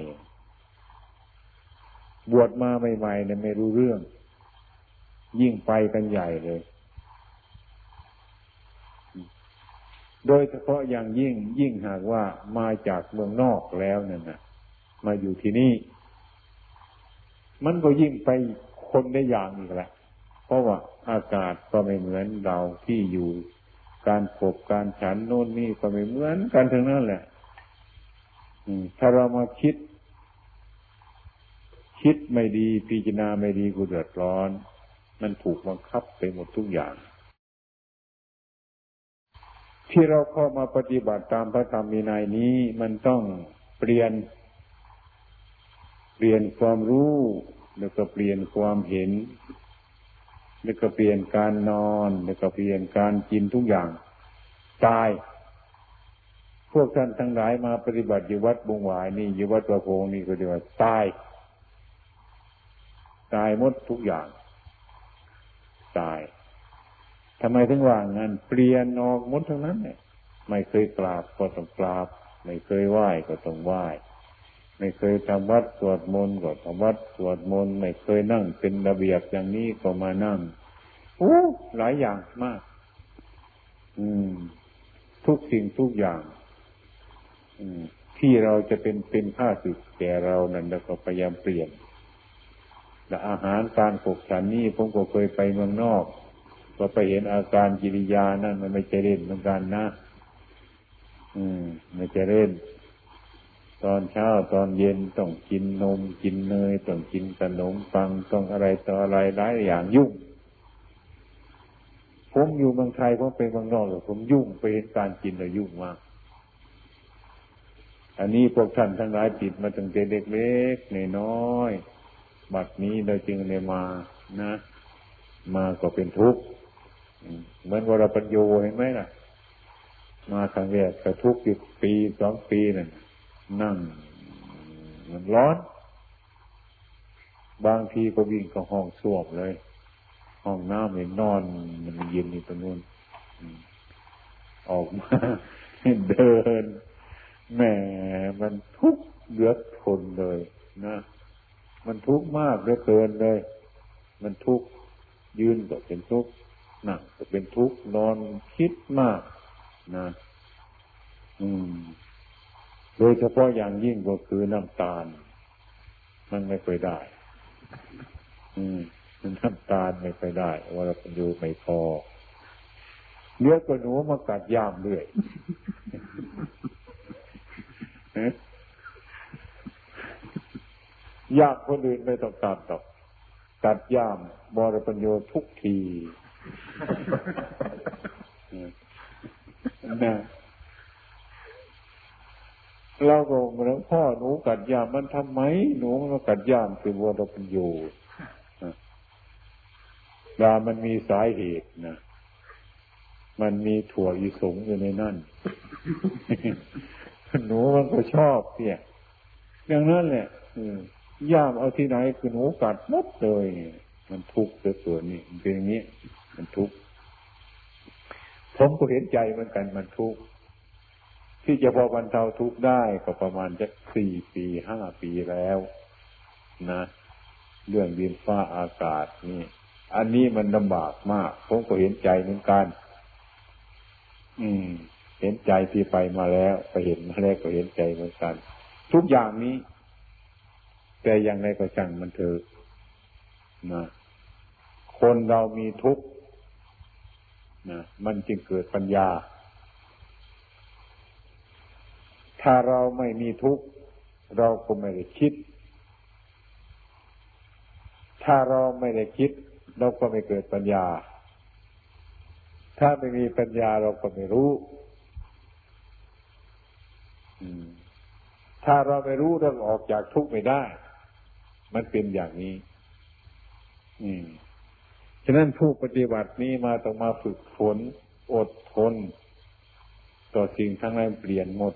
Speaker 1: ๆ บวชมาใหม่ๆเนี่ยไม่รู้เรื่อง ยิ่งไปกันใหญ่เลย โดยเฉพาะอย่างยิ่งยิ่งหากว่ามาจากเมืองนอกแล้วนั่นนะมาอยู่ที่นี่ มันก็ยิ่งไปคนได้อย่างอีกแหละ เพราะว่าอากาศก็ไม่เหมือนเราที่อยู่ การพบการฉันโน่นนี่ก็ไม่เหมือนกันทั้งนั้นแหละถ้าเรามาคิด คิดไม่ดี พิจารณาไม่ดีกูเดือดร้อน มันถูกบังคับไปหมดทุกอย่าง ที่เราเข้ามาปฏิบัติตามพระธรรมมีนายนี้มันต้องเปลี่ยน เปลี่ยนความรู้แล้วก็เปลี่ยนความเห็น แล้วก็เปลี่ยนการนอน แล้วก็เปลี่ยนการกินทุกอย่าง ตาย พวกท่านทั้งหลายมาปฏิบัติอยู่วัดบงหวายนี่อยู่วัดประโพงนี่ก็เรียกว่าตาย ตายหมดทุกอย่าง ตายทำไมถึงว่างั้นเปลี่ยนออกหมดทั้งนั้นเนี่ยไม่เคยกราบก็ต้องกราบ ไม่เคยไหว้ก็ต้องไหว้ ไม่เคยทำวัดสวดมนต์ก็ทำวัดสวดมนต์ไม่เคยนั่งเป็นระเบียบอย่างนี้ก็มานั่งโอ้หลายอย่างมาก อืม ทุกสิ่งทุกอย่าง อืม ที่เราจะเป็นเป็นข้าศึกแก่เรานั่นแล้วก็พยายามเปลี่ยนแต่อาหารการขบฉันนี่ผมก็เคยไปเมืองนอกก็ไปเห็นอาการกิริยานั่นมันไม่ใช่เล่นเหมือนกันนะ อืม ไม่ใช่เล่น ตอนเช้าตอนเย็นต้องกินนมกินเนยต้องกินขนมปังต้องอะไรต่ออะไรหลายอย่างยุ่ง ผมอยู่เมืองไทยผมเป็นเมืองนอกแต่ผมยุ่งไปเห็นการกินแล้วยุ่งมากอันนี้พวกท่านทั้งหลายติดมาตั้งแต่เด็กๆน้อยบัดนี้เราจึงได้มานะ มาก็เป็นทุกข์เหมือนวาราปัญโยเห็นไหมล่ะ มาครั้งแรกก็ทุกข์อยู่ปีสองปีนั่น นั่งมันร้อน บางทีก็วิ่งก็ห้องส้วมเลย ห้องน้ำเห็นนอน มันเย็นอยู่ตรงนู้นออกมาเดินแหมมันทุกข์เลือดทนเลยนะมันทุกข์มากเหลือเกินเลย มันทุกข์ยืนก็เป็นทุกข์นั่งก็เป็นทุกข์นอนคิดมากนะ อืม โดยเฉพาะอย่างยิ่งก็คือน้ำตาล มันไม่เคยได้ อืมน้ำตาลไม่เคยได้ว่าเราอยู่ไม่พอเลี้ยก็หนูมากัดย่ามเรื่อยยากคนอื่นไม่ต้องการตอกกัดย่ามบริปัญโยทุกทีนะ เราก็เหมือนพ่อหนูกัดยามมันทำไม หนูมันกัดยามคือวัวเราเป็นอยู่ดามันมีสาเหตุนะมันมีถั่วอีสงอยู่ในนั่น หนูมันก็ชอบเพียอย่างนั้นแหละย่ามเอาที่ไหนคือหนูกัดมดเลยมันทุกข์ตัวนี้เป็นอย่างนี้ มันทุกข์ผมก็เห็นใจเหมือนกันมันทุกข์ ที่จะพอบรรเทาทุกข์ได้ก็ประมาณจะสี่ปีห้าปีแล้ว นะ เรื่องดินฟ้าอากาศนี่ อันนี้มันลำบากมากผมก็เห็นใจเหมือนกัน อืม เห็นใจที่ไปมาแล้วไปเห็นมาแล้วก็เห็นใจเหมือนกัน ทุกอย่างนี้ แต่อย่างไรก็ช่างมันเถอะนะคนเรามีทุกข์นะมันจึงเกิดปัญญา ถ้าเราไม่มีทุกข์เราก็ไม่ได้คิด ถ้าเราไม่ได้คิด เราก็ไม่เกิดปัญญา ถ้าไม่มีปัญญาเราก็ไม่รู้ถ้าเราไม่รู้เราออกจากทุกข์ไม่ได้ มันเป็นอย่างนี้ฉะนั้นผู้ปฏิบัตินี้มาต้องมาฝึกฝนอดทน ต่อสิ่งทั้งหลายเปลี่ยนหมด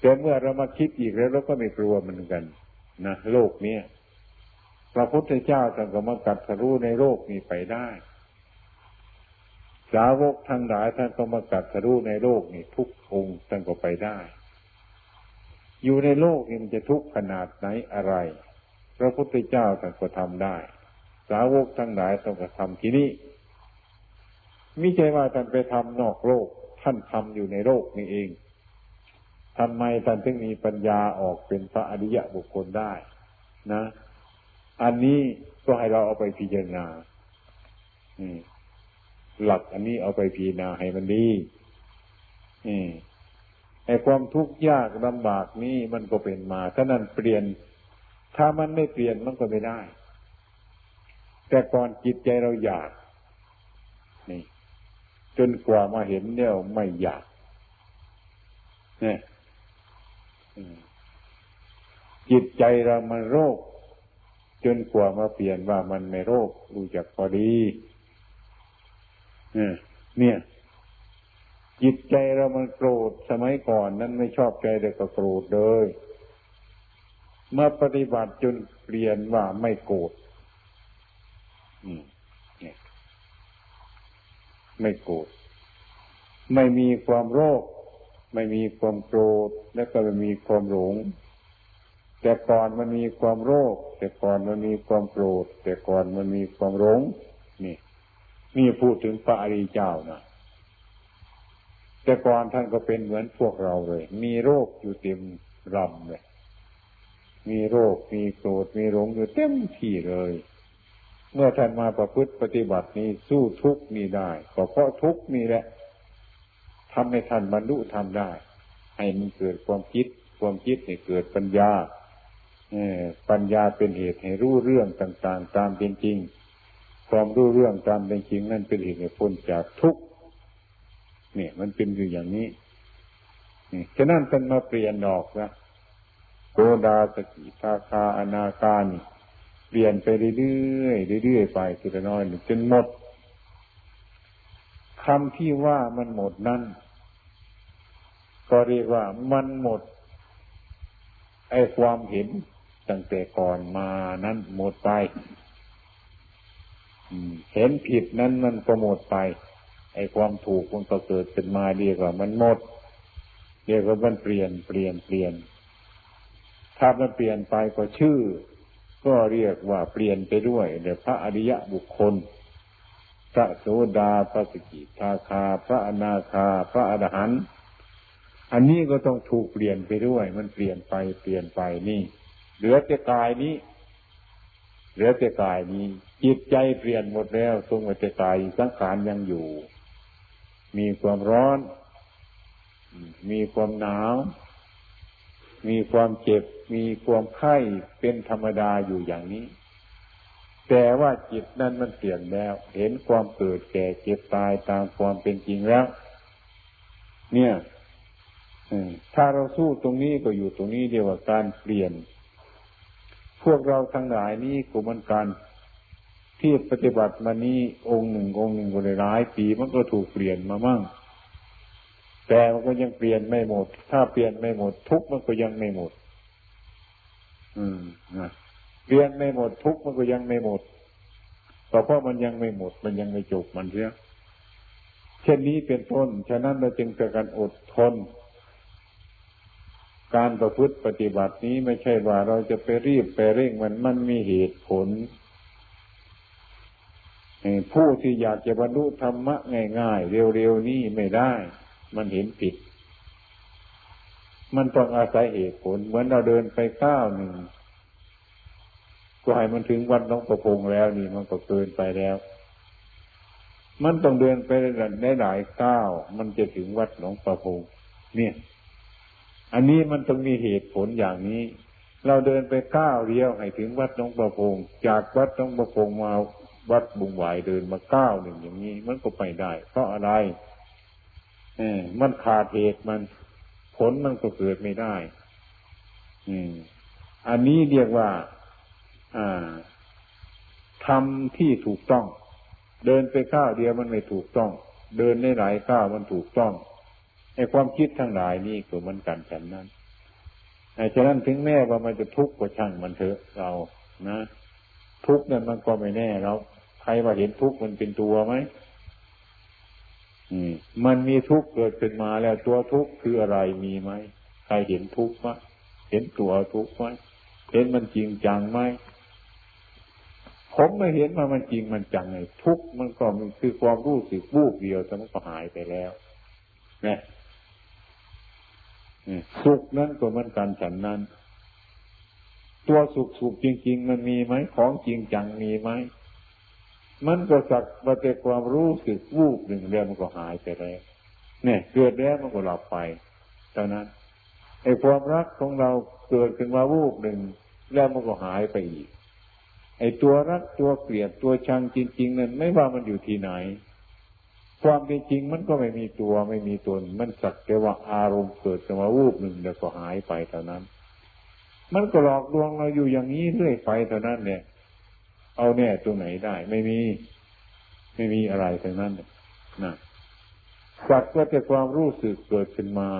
Speaker 1: แต่เมื่อเรามาคิดอีกแล้วเราก็ไม่กลัวเหมือนกันนะโลกเนี้ยพระพุทธเจ้าท่านก็มากัดสรู้ในโลกนี้ไปได้ สาวกทั้งหลายท่านก็มากัดสรู้ในโลกนี้ทุกองค์ท่านก็ไปได้ อยู่ในโลกนี้มันจะทุกข์ขนาดไหนอะไร พระพุทธเจ้าท่านก็ทำได้ สาวกทั้งหลายต้องกระทำที่นี่ม่ใช่ว่าท่านไปทำนอกโลก ท่านทำอยู่ในโลกนี้เอง ทำไมท่านถึงมีปัญญาออกเป็นพระอริยะบุคคลได้นะ อันนี้ก็ให้เราเอาไปพิจารณาหลักอันนี้เอาไปพิจารณาให้มันดีไอ้ความทุกข์ยากลำบากนี้มันก็เป็นมาถ้านั้นเปลี่ยน ถ้ามันไม่เปลี่ยนมันก็ไม่ได้ แต่ก่อนจิตใจเราอยาก นี่ จนกว่ามาเห็นเนี่ยไม่อยากเนี่ย จิตใจเรามันโรค จนกว่ามาเปลี่ยนว่ามันไม่โรครู้จักพอดีเนี่ย จิตใจเรามันโกรธสมัยก่อนนั้นไม่ชอบใจเด็กก็โกรธเลยเมื่อปฏิบัติจนเปลี่ยนว่าไม่โกรธไม่โกรธไม่มีความโรค ไม่มีความโกรธและก็ไม่มีความหลง แต่ก่อนมันมีความโรค แต่ก่อนมันมีความโกรธแต่ก่อนมันมีความหลงนี่นี่พูดถึงพระอริยเจ้านะแต่ก่อนท่านก็เป็นเหมือนพวกเราเลย มีโรคอยู่เต็มรำเลย มีโรค มีโกรธ มีหลงอยู่เต็มที่เลย เมื่อท่านมาประพฤติปฏิบัตินี้สู้ทุกนี้ได้ก็เพราะทุกนี้แหละ ทำให้ท่านบรรลุทำได้ ให้มันเกิดความคิด ความคิดให้เกิดปัญญาปัญญาเป็นเหตุให้รู้เรื่องต่าง ๆ ตามเป็นจริง ความรู้เรื่องตามเป็นจริงนั่นเป็นเหตุให้พ้นจากทุกข์เนี่ยมันเป็นอยู่อย่างนี้ฉะนั้นท่านมาเปลี่ยนออกนะโกดาสกิทาคาอนาคานี่เปลี่ยนไปเรื่อยๆเรื่อยๆไปทีละน้อยจนหมด คำที่ว่ามันหมดนั้น ก็เรียกว่ามันหมด ไอ้ความเห็นตั้งแต่ก่อนมานั้นหมดไปเห็นผิดนั้นมันก็หมดไป ไอ้ความถูกมันก็เกิดขึ้นมาเรียกว่ามันหมด เรียกว่ามันเปลี่ยนเปลี่ยนเปลี่ยน ถ้ามันเปลี่ยนไปก็ชื่อ ก็เรียกว่าเปลี่ยนไปด้วยเดี๋ยวพระอริยะบุคคล พระโสดาพระสกิทาคา พระอนาคา พระอรหันต์อันนี้ก็ต้องถูกเปลี่ยนไปด้วย มันเปลี่ยนไปเปลี่ยนไปนี่ เหลือแต่กายนี้ เหลือแต่กายนี้ จิตใจเปลี่ยนหมดแล้วทรงแต่กายสังขารยังอยู่ มีความร้อน มีความหนาว มีความเจ็บ มีความไข้เป็นธรรมดาอยู่อย่างนี้ แต่ว่าจิตนั้นมันเปลี่ยนแล้ว เห็นความเกิดแก่เจ็บตายตามความเป็นจริงแล้ว เนี่ยถ้าเราสู้ตรงนี้ก็อยู่ตรงนี้เดียวกับการเปลี่ยน พวกเราทั้งหลายนี้ก็มือนกันที่ปฏิบัติมานี้องค์หนึ่งองค์หนึ่งก็หลายปีมันก็ถูกเปลี่ยนมามั่ง แต่มันก็ยังเปลี่ยนไม่หมด ถ้าเปลี่ยนไม่หมด ทุกมันก็ยังไม่หมด อืมนะ เปลี่ยนไม่หมดทุกมันก็ยังไม่หมดเพราะมันยังไม่หมด มันยังไม่จบมันเสียเช่นนี้เป็นต้น ฉะนั้นเราจึงจะการอดทน การประพฤติปฏิบัตินี้ไม่ใช่ว่าเราจะไปรีบไปเร่งมันมันมีเหตุผลผู้ที่อยากจะบรรลุธรรมะง่ายๆ เร็วๆนี่ไม่ได้ มันเห็นผิด มันต้องอาศัยเหตุผล เหมือนเราเดินไปก้าวหนึ่ง ก็ให้มันถึงวัดน้องประพงแล้วนี่มันก็เกินไปแล้ว มันต้องเดินไปได้หลายก้าวมันจะถึงวัดหนองประพงเนี่ย อันนี้มันต้องมีเหตุผลอย่างนี้ เราเดินไปก้าวเดียวให้ถึงวัดน้องประพงจากวัดน้องประพงมาวัดบุงหวายเดินมาก้าวหนึ่งอย่างนี้ มันก็ไปได้ เพราะอะไรเออมันขาดเหตุมันผลมันก็เกิดไม่ได้ อืม อันนี้เรียกว่า ทำที่ถูกต้อง เดินไปก้าวเดียวมันไม่ถูกต้อง เดินในหลายก้าวมันถูกต้องไอ้ความคิดทั้งหลายนี่ก็มันกันฉันนั้นไอ้ฉะนั้นถึงแม้ว่ามันจะทุกข์ก็ช่างมันเถอะเรานะ ทุกข์นั่นมันก็ไม่แน่เราใครว่าเห็นทุกข์มันเป็นตัวไหมมันมีทุกข์เกิดขึ้นมาแล้วตัวทุกข์คืออะไรมีไหมใครเห็นทุกข์ไหมเห็นตัวทุกข์ไหมเห็นมันจริงจังไหม ผมไม่เห็นว่ามันจริงมันจังไงทุกมันก็มันคือความรู้สึกวูบเดียวแต่มันก็หายไปแล้วเนี่ยสุขนั้นก็มันกันฉันนั้น ตัวสุขสุขจริง ๆ มันมีไหมของจริงจังมีไหมมันก็สักว่าแต่ความรู้สึกวูบหนึ่งเดียวมันก็หายไปแล้วเนี่ย เกิดแล้วมันก็หลับไปเท่านั้นไอ้ความรักของเราเกิดขึ้นมาวูบหนึ่งแล้วมันก็หายไปอีก ไอ้ตัวรักตัวเกลียดตัวชังจริง ๆ นั้นไม่ว่ามันอยู่ที่ไหน ความเป็นจริงมันก็ไม่มีตัวไม่มีตน มันสักแต่ว่าอารมณ์เกิดขึ้นมาวูบหนึ่งแล้วก็หายไปเท่านั้น มันก็หลอกลวงเราอยู่อย่างนี้เรื่อยไปเท่านั้นเนี่ย เอาแน่ตัวไหนได้ ไม่มี ไม่มีอะไรทั้งนั้นนะสักก็แต่ความรู้สึกเกิดขึ้นมา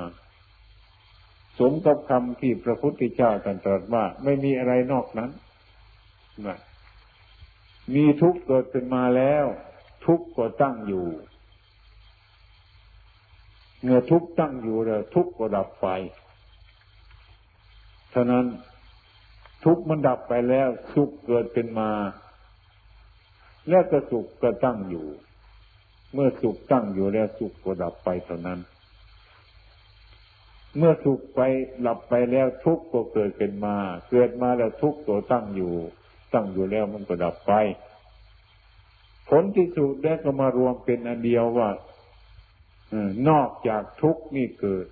Speaker 1: สมกับคำที่พระพุทธเจ้าตรัสว่า ไม่มีอะไรนอกนั้นนะ มีทุกข์เกิดขึ้นมาแล้ว ทุกข์ก็ตั้งอยู่ เมื่อทุกข์ตั้งอยู่แล้วทุกข์ก็ดับไปเท่านั้นทุกข์มันดับไปแล้วสุขเกิดเป็นมา แล้วก็สุขก็ตั้งอยู่ เมื่อสุขตั้งอยู่แล้วสุขก็ดับไปเท่านั้น เมื่อสุขไปหลับไปแล้วทุกข์ก็เกิดเป็นมา เกิดมาแล้วทุกข์ก็ตั้งอยู่ ตั้งอยู่แล้วมันก็ดับไป ผลที่สุดแล้วก็มารวมเป็นอันเดียวว่านอกจากทุกนี่เกิด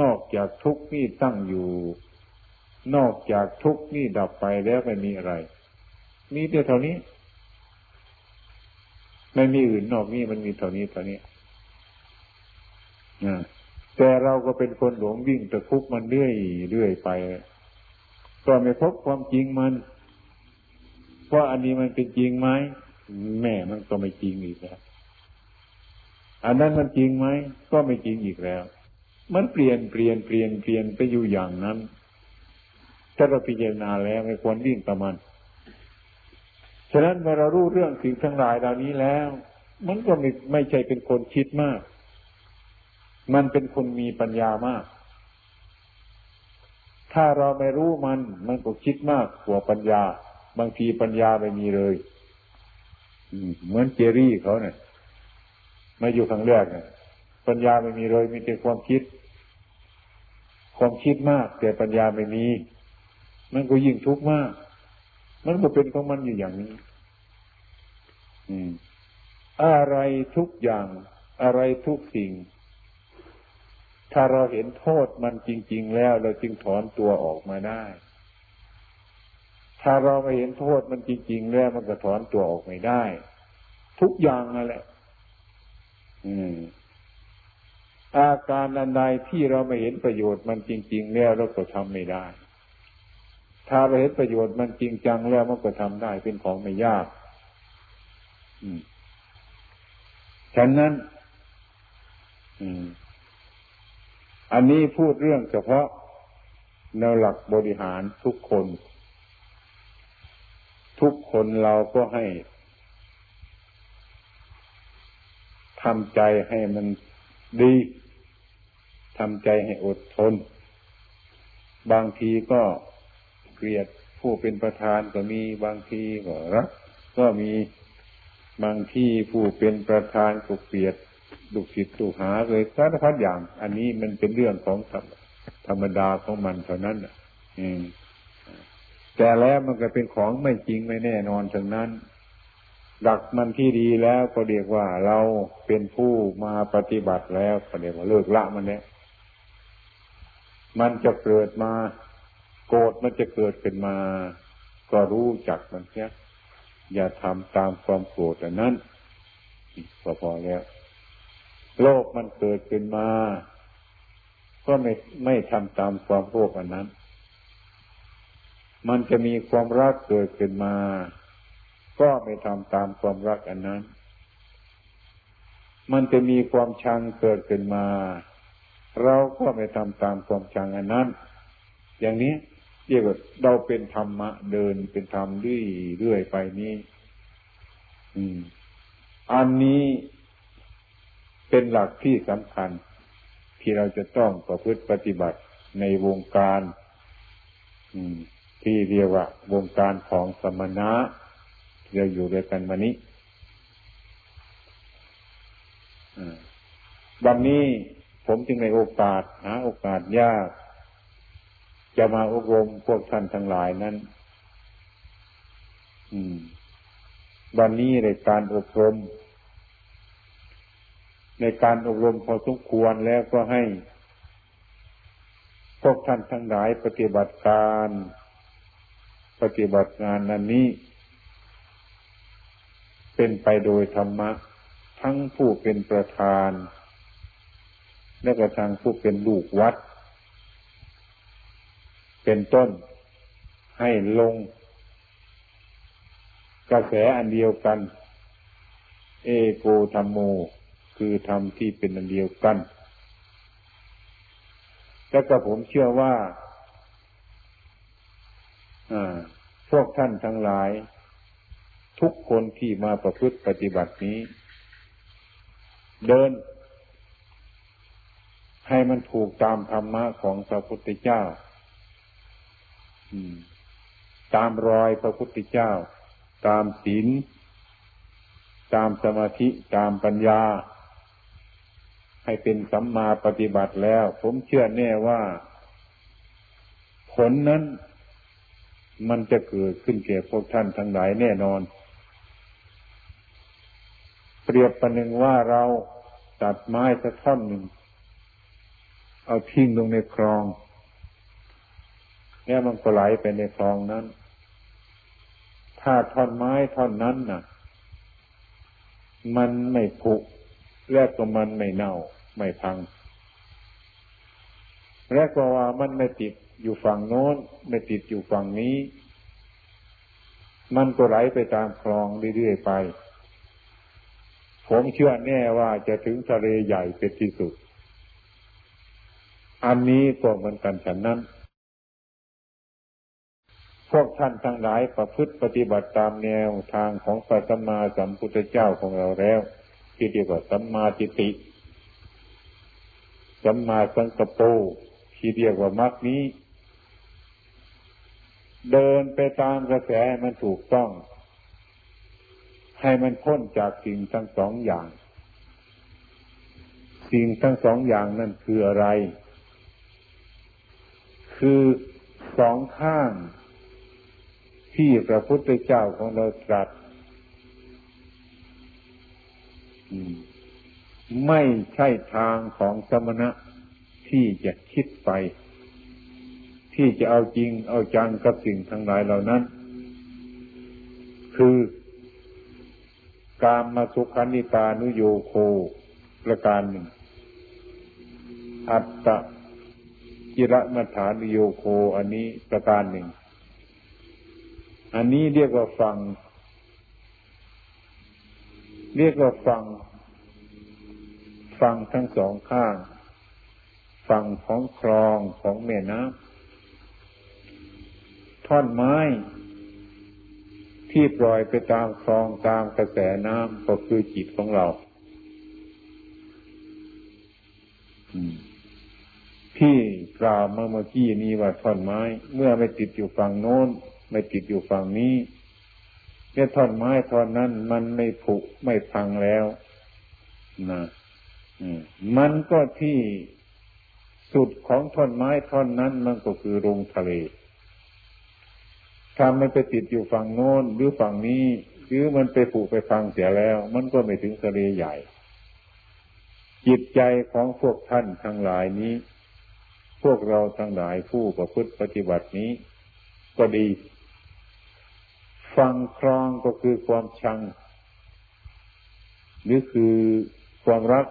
Speaker 1: นอกจากทุกนี่ตั้งอยู่ นอกจากทุกนี่ดับไปแล้วไม่มีอะไร มีแต่เท่านี้ ไม่มีอื่นนอกนี้มันมีเท่านี้เท่านี้แต่เราก็เป็นคนหลงวิ่งตะคุกมันเรื่อยเรื่อยไป ก็ไม่พบความจริงมัน ว่าอันนี้มันเป็นจริงไหมแม่มันก็ไม่จริงอีกแล้ว อันนั้นมันจริงไหมก็ไม่จริงอีกแล้ว มันเปลี่ยนเปลี่ยนเปลี่ยนเปลี่ยนไปอยู่อย่างนั้น ถ้าเราพิจารณาแล้วไม่ควรวิ่งประมันฉะนั้นเมื่อเรารู้เรื่องสิ่งทั้งหลายเหล่านี้แล้ว มันก็ไม่ไม่ใช่เป็นคนคิดมาก มันเป็นคนมีปัญญามาก ถ้าเราไม่รู้มัน มันก็คิดมากกว่าปัญญา บางทีปัญญาไม่มีเลยเหมือนเจรี่เขาเนี่ยมาอยู่ครั้งแรกเนี่ยปัญญาไม่มีเลย มีแต่ความคิด ความคิดมาก แต่ปัญญาไม่มี มันก็ยิ่งทุกข์มาก มันก็เป็นของมันอยู่อย่างนี้ อืม อะไรทุกอย่าง อะไรทุกสิ่ง ถ้าเราเห็นโทษมันจริง ๆ แล้ว เราจึงถอนตัวออกมาได้ ถ้าเราไม่เห็นโทษมันจริง ๆ แล้วมันก็ถอนตัวออกไม่ได้ ทุกอย่างนั่นแหละ อืม อาการอันใดที่เราไม่เห็นประโยชน์มันจริง ๆ แล้วเราก็ทำไม่ได้ ถ้าเราเห็นประโยชน์มันจริงจังแล้วมันก็ทำได้เป็นของไม่ยาก อืมฉะนั้นอันนี้พูดเรื่องเฉพาะแนวหลักบริหารทุกคน ทุกคนเราก็ให้ทำใจให้มันดีทำใจให้อดทน บางทีก็เกลียดผู้เป็นประธานก็มีบางทีก็รักก็มีบางทีผู้เป็นประธานก็เกลียดลูกศิษย์ลูกหาเลยสารพัดอย่าง อันนี้มันเป็นเรื่องของธรรมดาของมันเท่านั้นอืม แต่แล้วมันก็เป็นของไม่จริงไม่แน่นอนทั้งนั้น หลักมันที่ดีแล้วก็เรียกว่าเราเป็นผู้มาปฏิบัติแล้วก็เรียกว่าเลิกละมันเนี่ยมันจะเกิดมา โกรธมันจะเกิดขึ้นมา ก็รู้จักมันเสียอย่าทำตามความโกรธอันนั้นพอพอแล้วโลภมันเกิดขึ้นมา ก็ไม่ไม่ทำตามความโลภอันนั้น มันจะมีความรักเกิดขึ้นมา ก็ไม่ทำตามความรักอันนั้น มันจะมีความชังเกิดขึ้นมา เราก็ไม่ทำตามความชังอันนั้น อย่างนี้เรียกว่าเราเป็นธรรมะเดินเป็นธรรมเรื่อยเรื่อยไปนี้อืม อันนี้เป็นหลักที่สำคัญ ที่เราจะต้องประพฤติปฏิบัติในวงการ อืม ที่เรียกว่าวงการของสมณะเราอยู่ด้วยกันมานี้วันนี้ผมจึงในโอกาสหาโอกาสยาก จะมาอบรมพวกท่านทั้งหลายนั้นวันนี้ในการอบรม ในการอบรมพอสมควรแล้วก็ให้ พวกท่านทั้งหลายปฏิบัติการ ปฏิบัติงานนั้นนี้ เป็นไปโดยธรรมะ ทั้งผู้เป็นประธาน และก็ทางผู้เป็นลูกวัด เป็นต้นให้ลง กระแสอันเดียวกัน เอโกธรรมโม คือธรรมที่เป็นอันเดียวกัน แล้วก็ผมเชื่อว่า พวกท่านทั้งหลาย ทุกคนที่มาประพฤติปฏิบัตินี้ เดิน ให้มันถูกตามธรรมะของพระพุทธเจ้าตามรอยพระพุทธเจ้า ตามศีล ตามสมาธิ ตามปัญญา ให้เป็นสัมมาปฏิบัติแล้ว ผมเชื่อแน่ว่า ผลนั้น มันจะเกิดขึ้นแก่พวกท่านทั้งหลายแน่นอน เปรียบประหนึ่งว่าเราตัดไม้สักท่อนหนึ่ง เอาทิ้งลงในคลองแล้วมันก็ไหลไปในคลองนั้น ถ้าท่อนไม้ท่อนนั้นน่ะ มันไม่ผุและก็มันไม่เน่า ไม่พัง และก็ว่ามันไม่ติด อยู่ฝั่งโน้น ไม่ติดอยู่ฝั่งนี้ มันก็ไหลไปตามคลองเรื่อยๆไป ผมเชื่อแน่ว่าจะถึงทะเลใหญ่เป็นที่สุด อันนี้ก็เหมือนกันฉันนั้น พวกท่านทั้งหลายประพฤติปฏิบัติตามแนวทางของพระสัมมาสัมพุทธเจ้าของเราแล้วที่เรียกว่าสัมมาทิฏฐิสัมมาสังกปรที่เรียกว่ามรรคนี้ เดินไปตามกระแสมันถูกต้อง ให้มันพ้นจากสิ่งทั้งสองอย่าง สิ่งทั้งสองอย่างนั่นคืออะไร คือสองข้าง ที่พระพุทธเจ้าของเราตรัสไม่ใช่ทางของสมณะที่จะคิดไป ที่จะเอาจริงเอาจังกับสิ่งทั้งหลายเหล่านั้น คือการมาสุขันิตานุโยโคประการหนึ่ง อัตตะกิระมัฐานุโยโคอันนี้ประการหนึ่ง อันนี้เรียกว่าฟัง เรียกว่าฟัง ฟังทั้งสองข้าง ฟังของคลองของแม่น้ำ ท่อนไม้ ที่ปล่อยไปตามคลองตามกระแสน้ำก็คือจิตของเราที่กล่าวมาเมื่อกี้นี้ว่าท่อนไม้ เมื่อไม่ติดอยู่ฝั่งโน้น ไม่ติดอยู่ฝั่งนี้เนี่ยท่อนไม้ท่อนนั้นมันไม่ผุไม่พังแล้วนะมันก็ที่สุดของท่อนไม้ท่อนนั้นมันก็คือลงทะเล ถ้ามันไปติดอยู่ฝั่งโน้นหรือฝั่งนี้หรือมันไปผูกไปฟังเสียแล้ว มันก็ไม่ถึงทะเลใหญ่ จิตใจของพวกท่านทั้งหลายนี้ พวกเราทั้งหลายผู้ประพฤติปฏิบัตินี้ ก็ดี ฟังครองก็คือความชัง หรือคือความรัก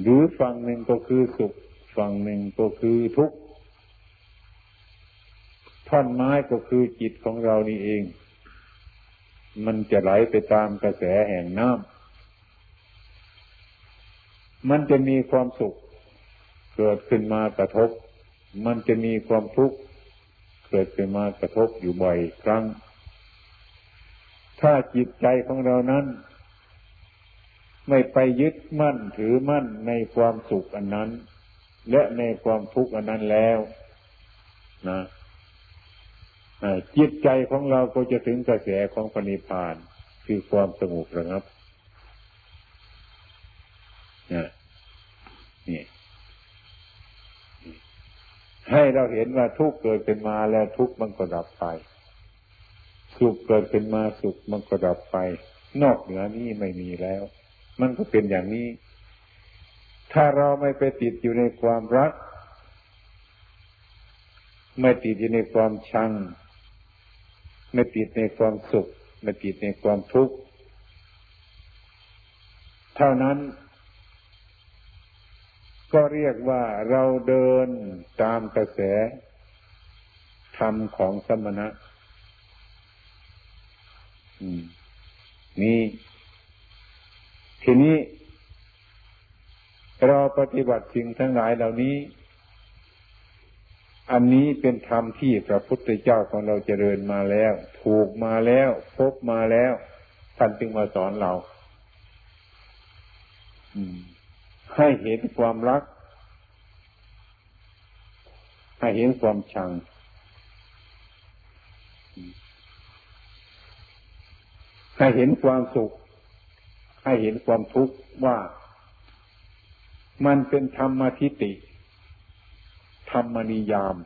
Speaker 1: หรือฝั่งหนึ่งก็คือสุขฝั่งหนึ่งก็คือทุกข์ ท่อนไม้ก็คือจิตของเรานี่เอง มันจะไหลไปตามกระแสแห่งน้ำมันจะมีความสุข เกิดขึ้นมากระทบ มันจะมีความทุกข์เกิดขึ้นมากระทบอยู่บ่อยครั้ง ถ้าจิตใจของเรานั้น ไม่ไปยึดมั่นถือมั่นในความสุขอันนั้น และในความทุกข์อันนั้นแล้ว นะ จิตใจของเราก็จะถึงกระแสของปณิพานคือความสงบระงับนี่ให้เราเห็นว่าทุกเกิดเป็นมาแล้วทุกมันก็ดับไป สุขเกิดเป็นมาสุขมันก็ดับไป นอกเหนือนี้ไม่มีแล้ว มันก็เป็นอย่างนี้ ถ้าเราไม่ไปติดอยู่ในความรัก ไม่ติดอยู่ในความชัง ไม่ติดในความสุข ไม่ติดในความทุกข์ เท่านั้น ก็เรียกว่าเราเดินตามกระแสธรรมของสมณะนี่ทีนี้ เราปฏิบัติสิ่งทั้งหลายเหล่านี้ อันนี้เป็นธรรมที่พระพุทธเจ้าของเราเจริญมาแล้ว ถูกมาแล้ว พบมาแล้วท่านจึงมาสอนเราให้เห็นความรัก ให้เห็นความชัง ให้เห็นความสุข ให้เห็นความทุกข์ว่า มันเป็นธรรมทิฏฐิ ธรรมนิยาม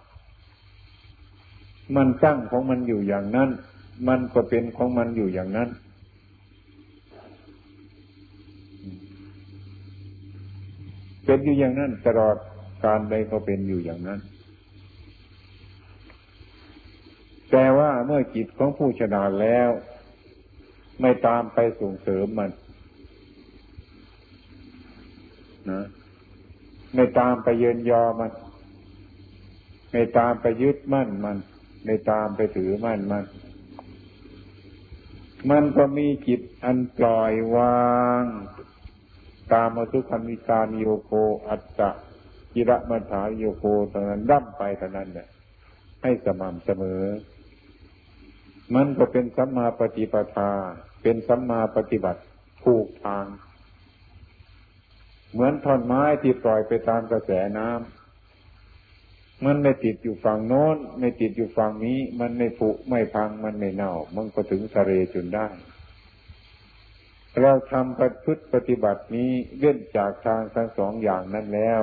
Speaker 1: มันตั้งของมันอยู่อย่างนั้น มันก็เป็นของมันอยู่อย่างนั้น เป็นอยู่อย่างนั้น ตลอดการใดก็เป็นอยู่อย่างนั้น แต่ว่าเมื่อจิตของผู้ชนะแล้ว ไม่ตามไปส่งเสริมมันนะไม่ตามไปเยินยอมัน ไม่ตามไปยึดมั่นมันไม่ตามไปถือมั่นมัน มันก็มีจิตอันปล่อยวาง ตามมาทุกขมิการโยโกอัตตะกิระมัฐาโยโกตอนนั้นดั้มไปตอนนั้นเนี่ยให้สม่ำเสมอ มันก็เป็นสัมมาปฏิปทา เป็นสัมมาปฏิบัติถูกทาง เหมือนท่อนไม้ที่ปล่อยไปตามกระแสน้ำ มันไม่ติดอยู่ฝั่งโน้น ไม่ติดอยู่ฝั่งนี้ มันไม่ผุไม่พังมันไม่เน่า มันก็ถึงทะเลจนได้ เราทำปฏิพฤติปฏิบัตินี้เล่นจากทางทั้งสองอย่างนั้นแล้ว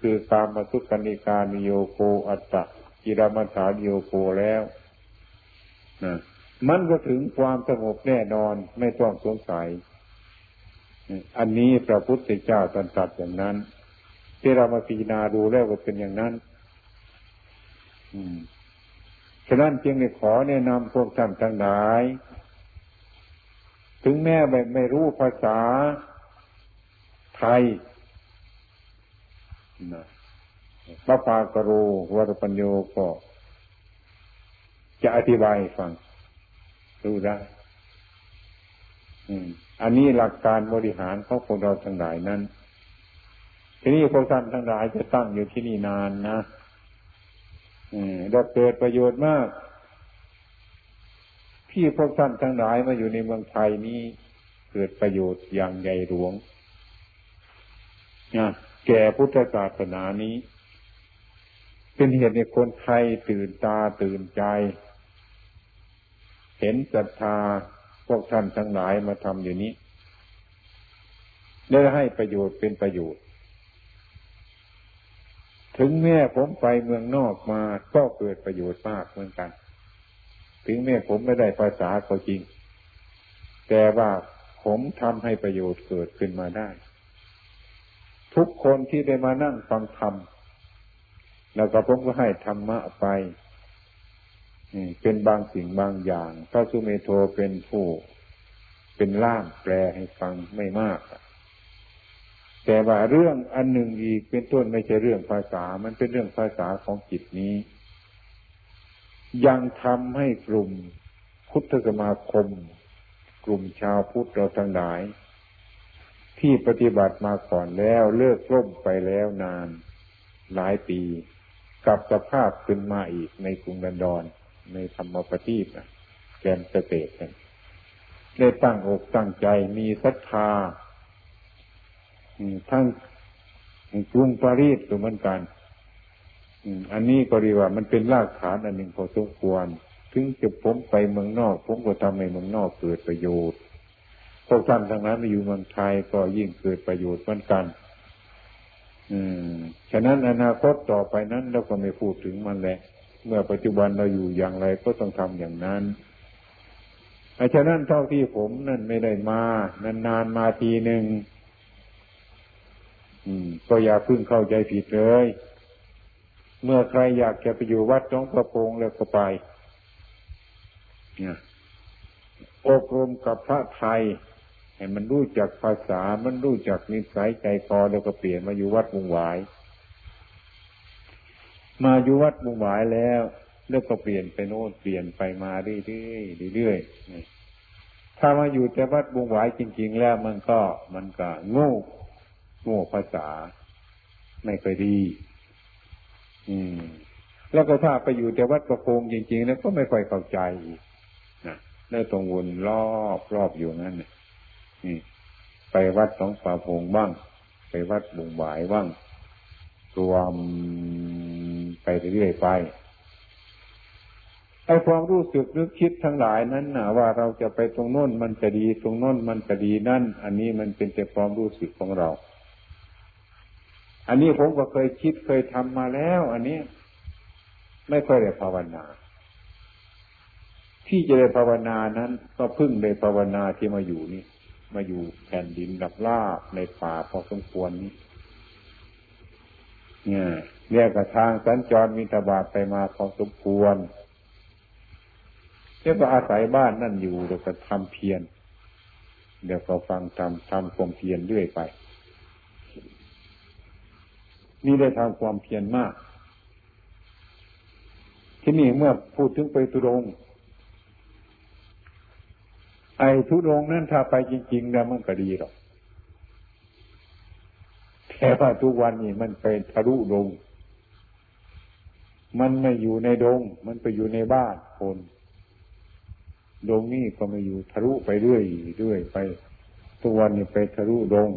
Speaker 1: คือตามมาสุกนิการนิโยโกอัตตะกิรมัฐานโยโกแล้วนะมันก็ถึงความสงบแน่นอนไม่ต้องสงสัย อันนี้พระพุทธเจ้าตรัสอย่างนั้น ที่เรามาพิจารณาดูแล้วก็เป็นอย่างนั้น ฉะนั้นจึงได้ขอแนะนำพวกท่านทั้งหลาย ถึงแม้แบบไม่รู้ภาษาไทยนะพระปากโรวรปัญโยก็จะอธิบายฟัง รู้ได้อันนี้หลักการบริหารของพวกเราทั้งหลายนั้น ทีนี้พวกท่านทั้งหลายจะตั้งอยู่ที่นี่นานนะ ได้เกิดประโยชน์มาก ที่พวกท่านทั้งหลายมาอยู่ในเมืองไทยนี้เกิดประโยชน์อย่างใหญ่หลวงนะแก่พุทธศาสนานี้ เป็นเหตุในคนไทยตื่นตาตื่นใจ เห็นศรัทธาพวกท่านทั้งหลายมาทำอยู่นี้ได้ให้ประโยชน์เป็นประโยชน์ ถึงแม้ผมไปเมืองนอกมาก็เกิดประโยชน์มากเหมือนกัน ถึงแม้ผมไม่ได้ภาษาก็จริง แต่ว่าผมทำให้ประโยชน์เกิดขึ้นมาได้ ทุกคนที่ได้มานั่งฟังธรรมแล้วก็ผมก็ให้ธรรมะไปเป็นบางสิ่งบางอย่างพระสุเมโทเป็นผู้ เป็นล่ามแปลให้ฟังไม่มาก แต่ว่าเรื่องอันหนึ่งอีกเป็นต้นไม่ใช่เรื่องภาษา มันเป็นเรื่องภาษาของจิตนี้ ยังทำให้กลุ่มพุทธสมาคม กลุ่มชาวพุทธเราทั้งหลาย ที่ปฏิบัติมาก่อนแล้วเลิกล่มไปแล้วนาน หลายปีกับสภาพขึ้นมาอีกในกรุงดันดอนในธรรมปฏิบนะแกนเกษตรได้ตั้งอกตั้งใจมีศรัทธา ทั้งกรุงปารีสก็เหมือนกันอันนี้ก็เรียกว่ามันเป็นรากฐานอันหนึ่งพอสมควร ถึงจะผมไปเมืองนอก ผมก็ทำให้เมืองนอกเกิดประโยชน์พวกท่านทั้งนั้นมาอยู่เมืองไทยก็ยิ่งเกิดประโยชน์เหมือนกัน อืม ฉะนั้นอนาคตต่อไปนั้นเราก็ไม่พูดถึงมันแหละ เมื่อปัจจุบันเราอยู่อย่างไรก็ต้องทำอย่างนั้นอาฉะนั้นเท่าที่ผมนั่นไม่ได้มานานๆมาทีหนึ่ง ก็อย่าพึ่งเข้าใจผิดเลย เมื่อใครอยากจะไปอยู่วัดจ้องกระโปรงแล้วก็ไปเนี่ยอบรมกับพระไทย ให้มันรู้จักภาษา มันรู้จักนิสัยใจคอแล้วก็เปลี่ยนมาอยู่วัดมุงหวาย มาอยู่วัดบุงหวายแล้ว แล้วก็เปลี่ยนไปโน่นเปลี่ยนไปมาเรื่อยๆเรื่อยๆถ้ามาอยู่แต่วัดบุงหวายจริง ๆ แล้วมันก็มันก็โง่ โง่ภาษาไม่ค่อยดี อืม แล้วก็ถ้าไปอยู่แต่วัดประโคงจริงๆแล้วก็ไม่ค่อยเข้าใจนะแล้วตรงวนรอบรอบอยู่นั่นนี่ไปวัดสองป่าพงบ้าง ไปวัดบุงหวายบ้างรวมไปเรื่อยไปไอ้ความรู้สึกนึกคิดทั้งหลายนั้นนะว่าเราจะไปตรงโน้นมันจะดีตรงโน้นมันจะดีนั่น อันนี้มันเป็นแต่ความรู้สึกของเรา อันนี้ผมก็เคยคิดเคยทำมาแล้ว อันนี้ไม่ค่อยได้ภาวนา ที่จะได้ภาวนานั้น ก็พึ่งได้ภาวนาที่มาอยู่นี่ มาอยู่แผ่นดินดับลาบในป่าพอสมควรนี้เนี่ยเรียกกับทางสัญจรมีตบาทไปมาพอสมควรเรียกว่าอาศัยบ้านนั่นอยู่เดี๋ยวก็ทำเพียรเดี๋ยวก็ฟังทำทำความเพียรเรื่อยไป นี่ได้ทำความเพียรมาก ที่นี่เมื่อพูดถึงไปตุรงไอ้ทุรงนั้นถ้าไปจริงๆแล้วมันก็ดีหรอกแต่ว่าทุกวันนี้มันไปทะลุดงมันไม่อยู่ในดง มันไปอยู่ในบ้านคนดงนี่ก็ไม่อยู่ทะลุไปเรื่อยเรื่อยไป ทุกวันนี้ไปทะลุดง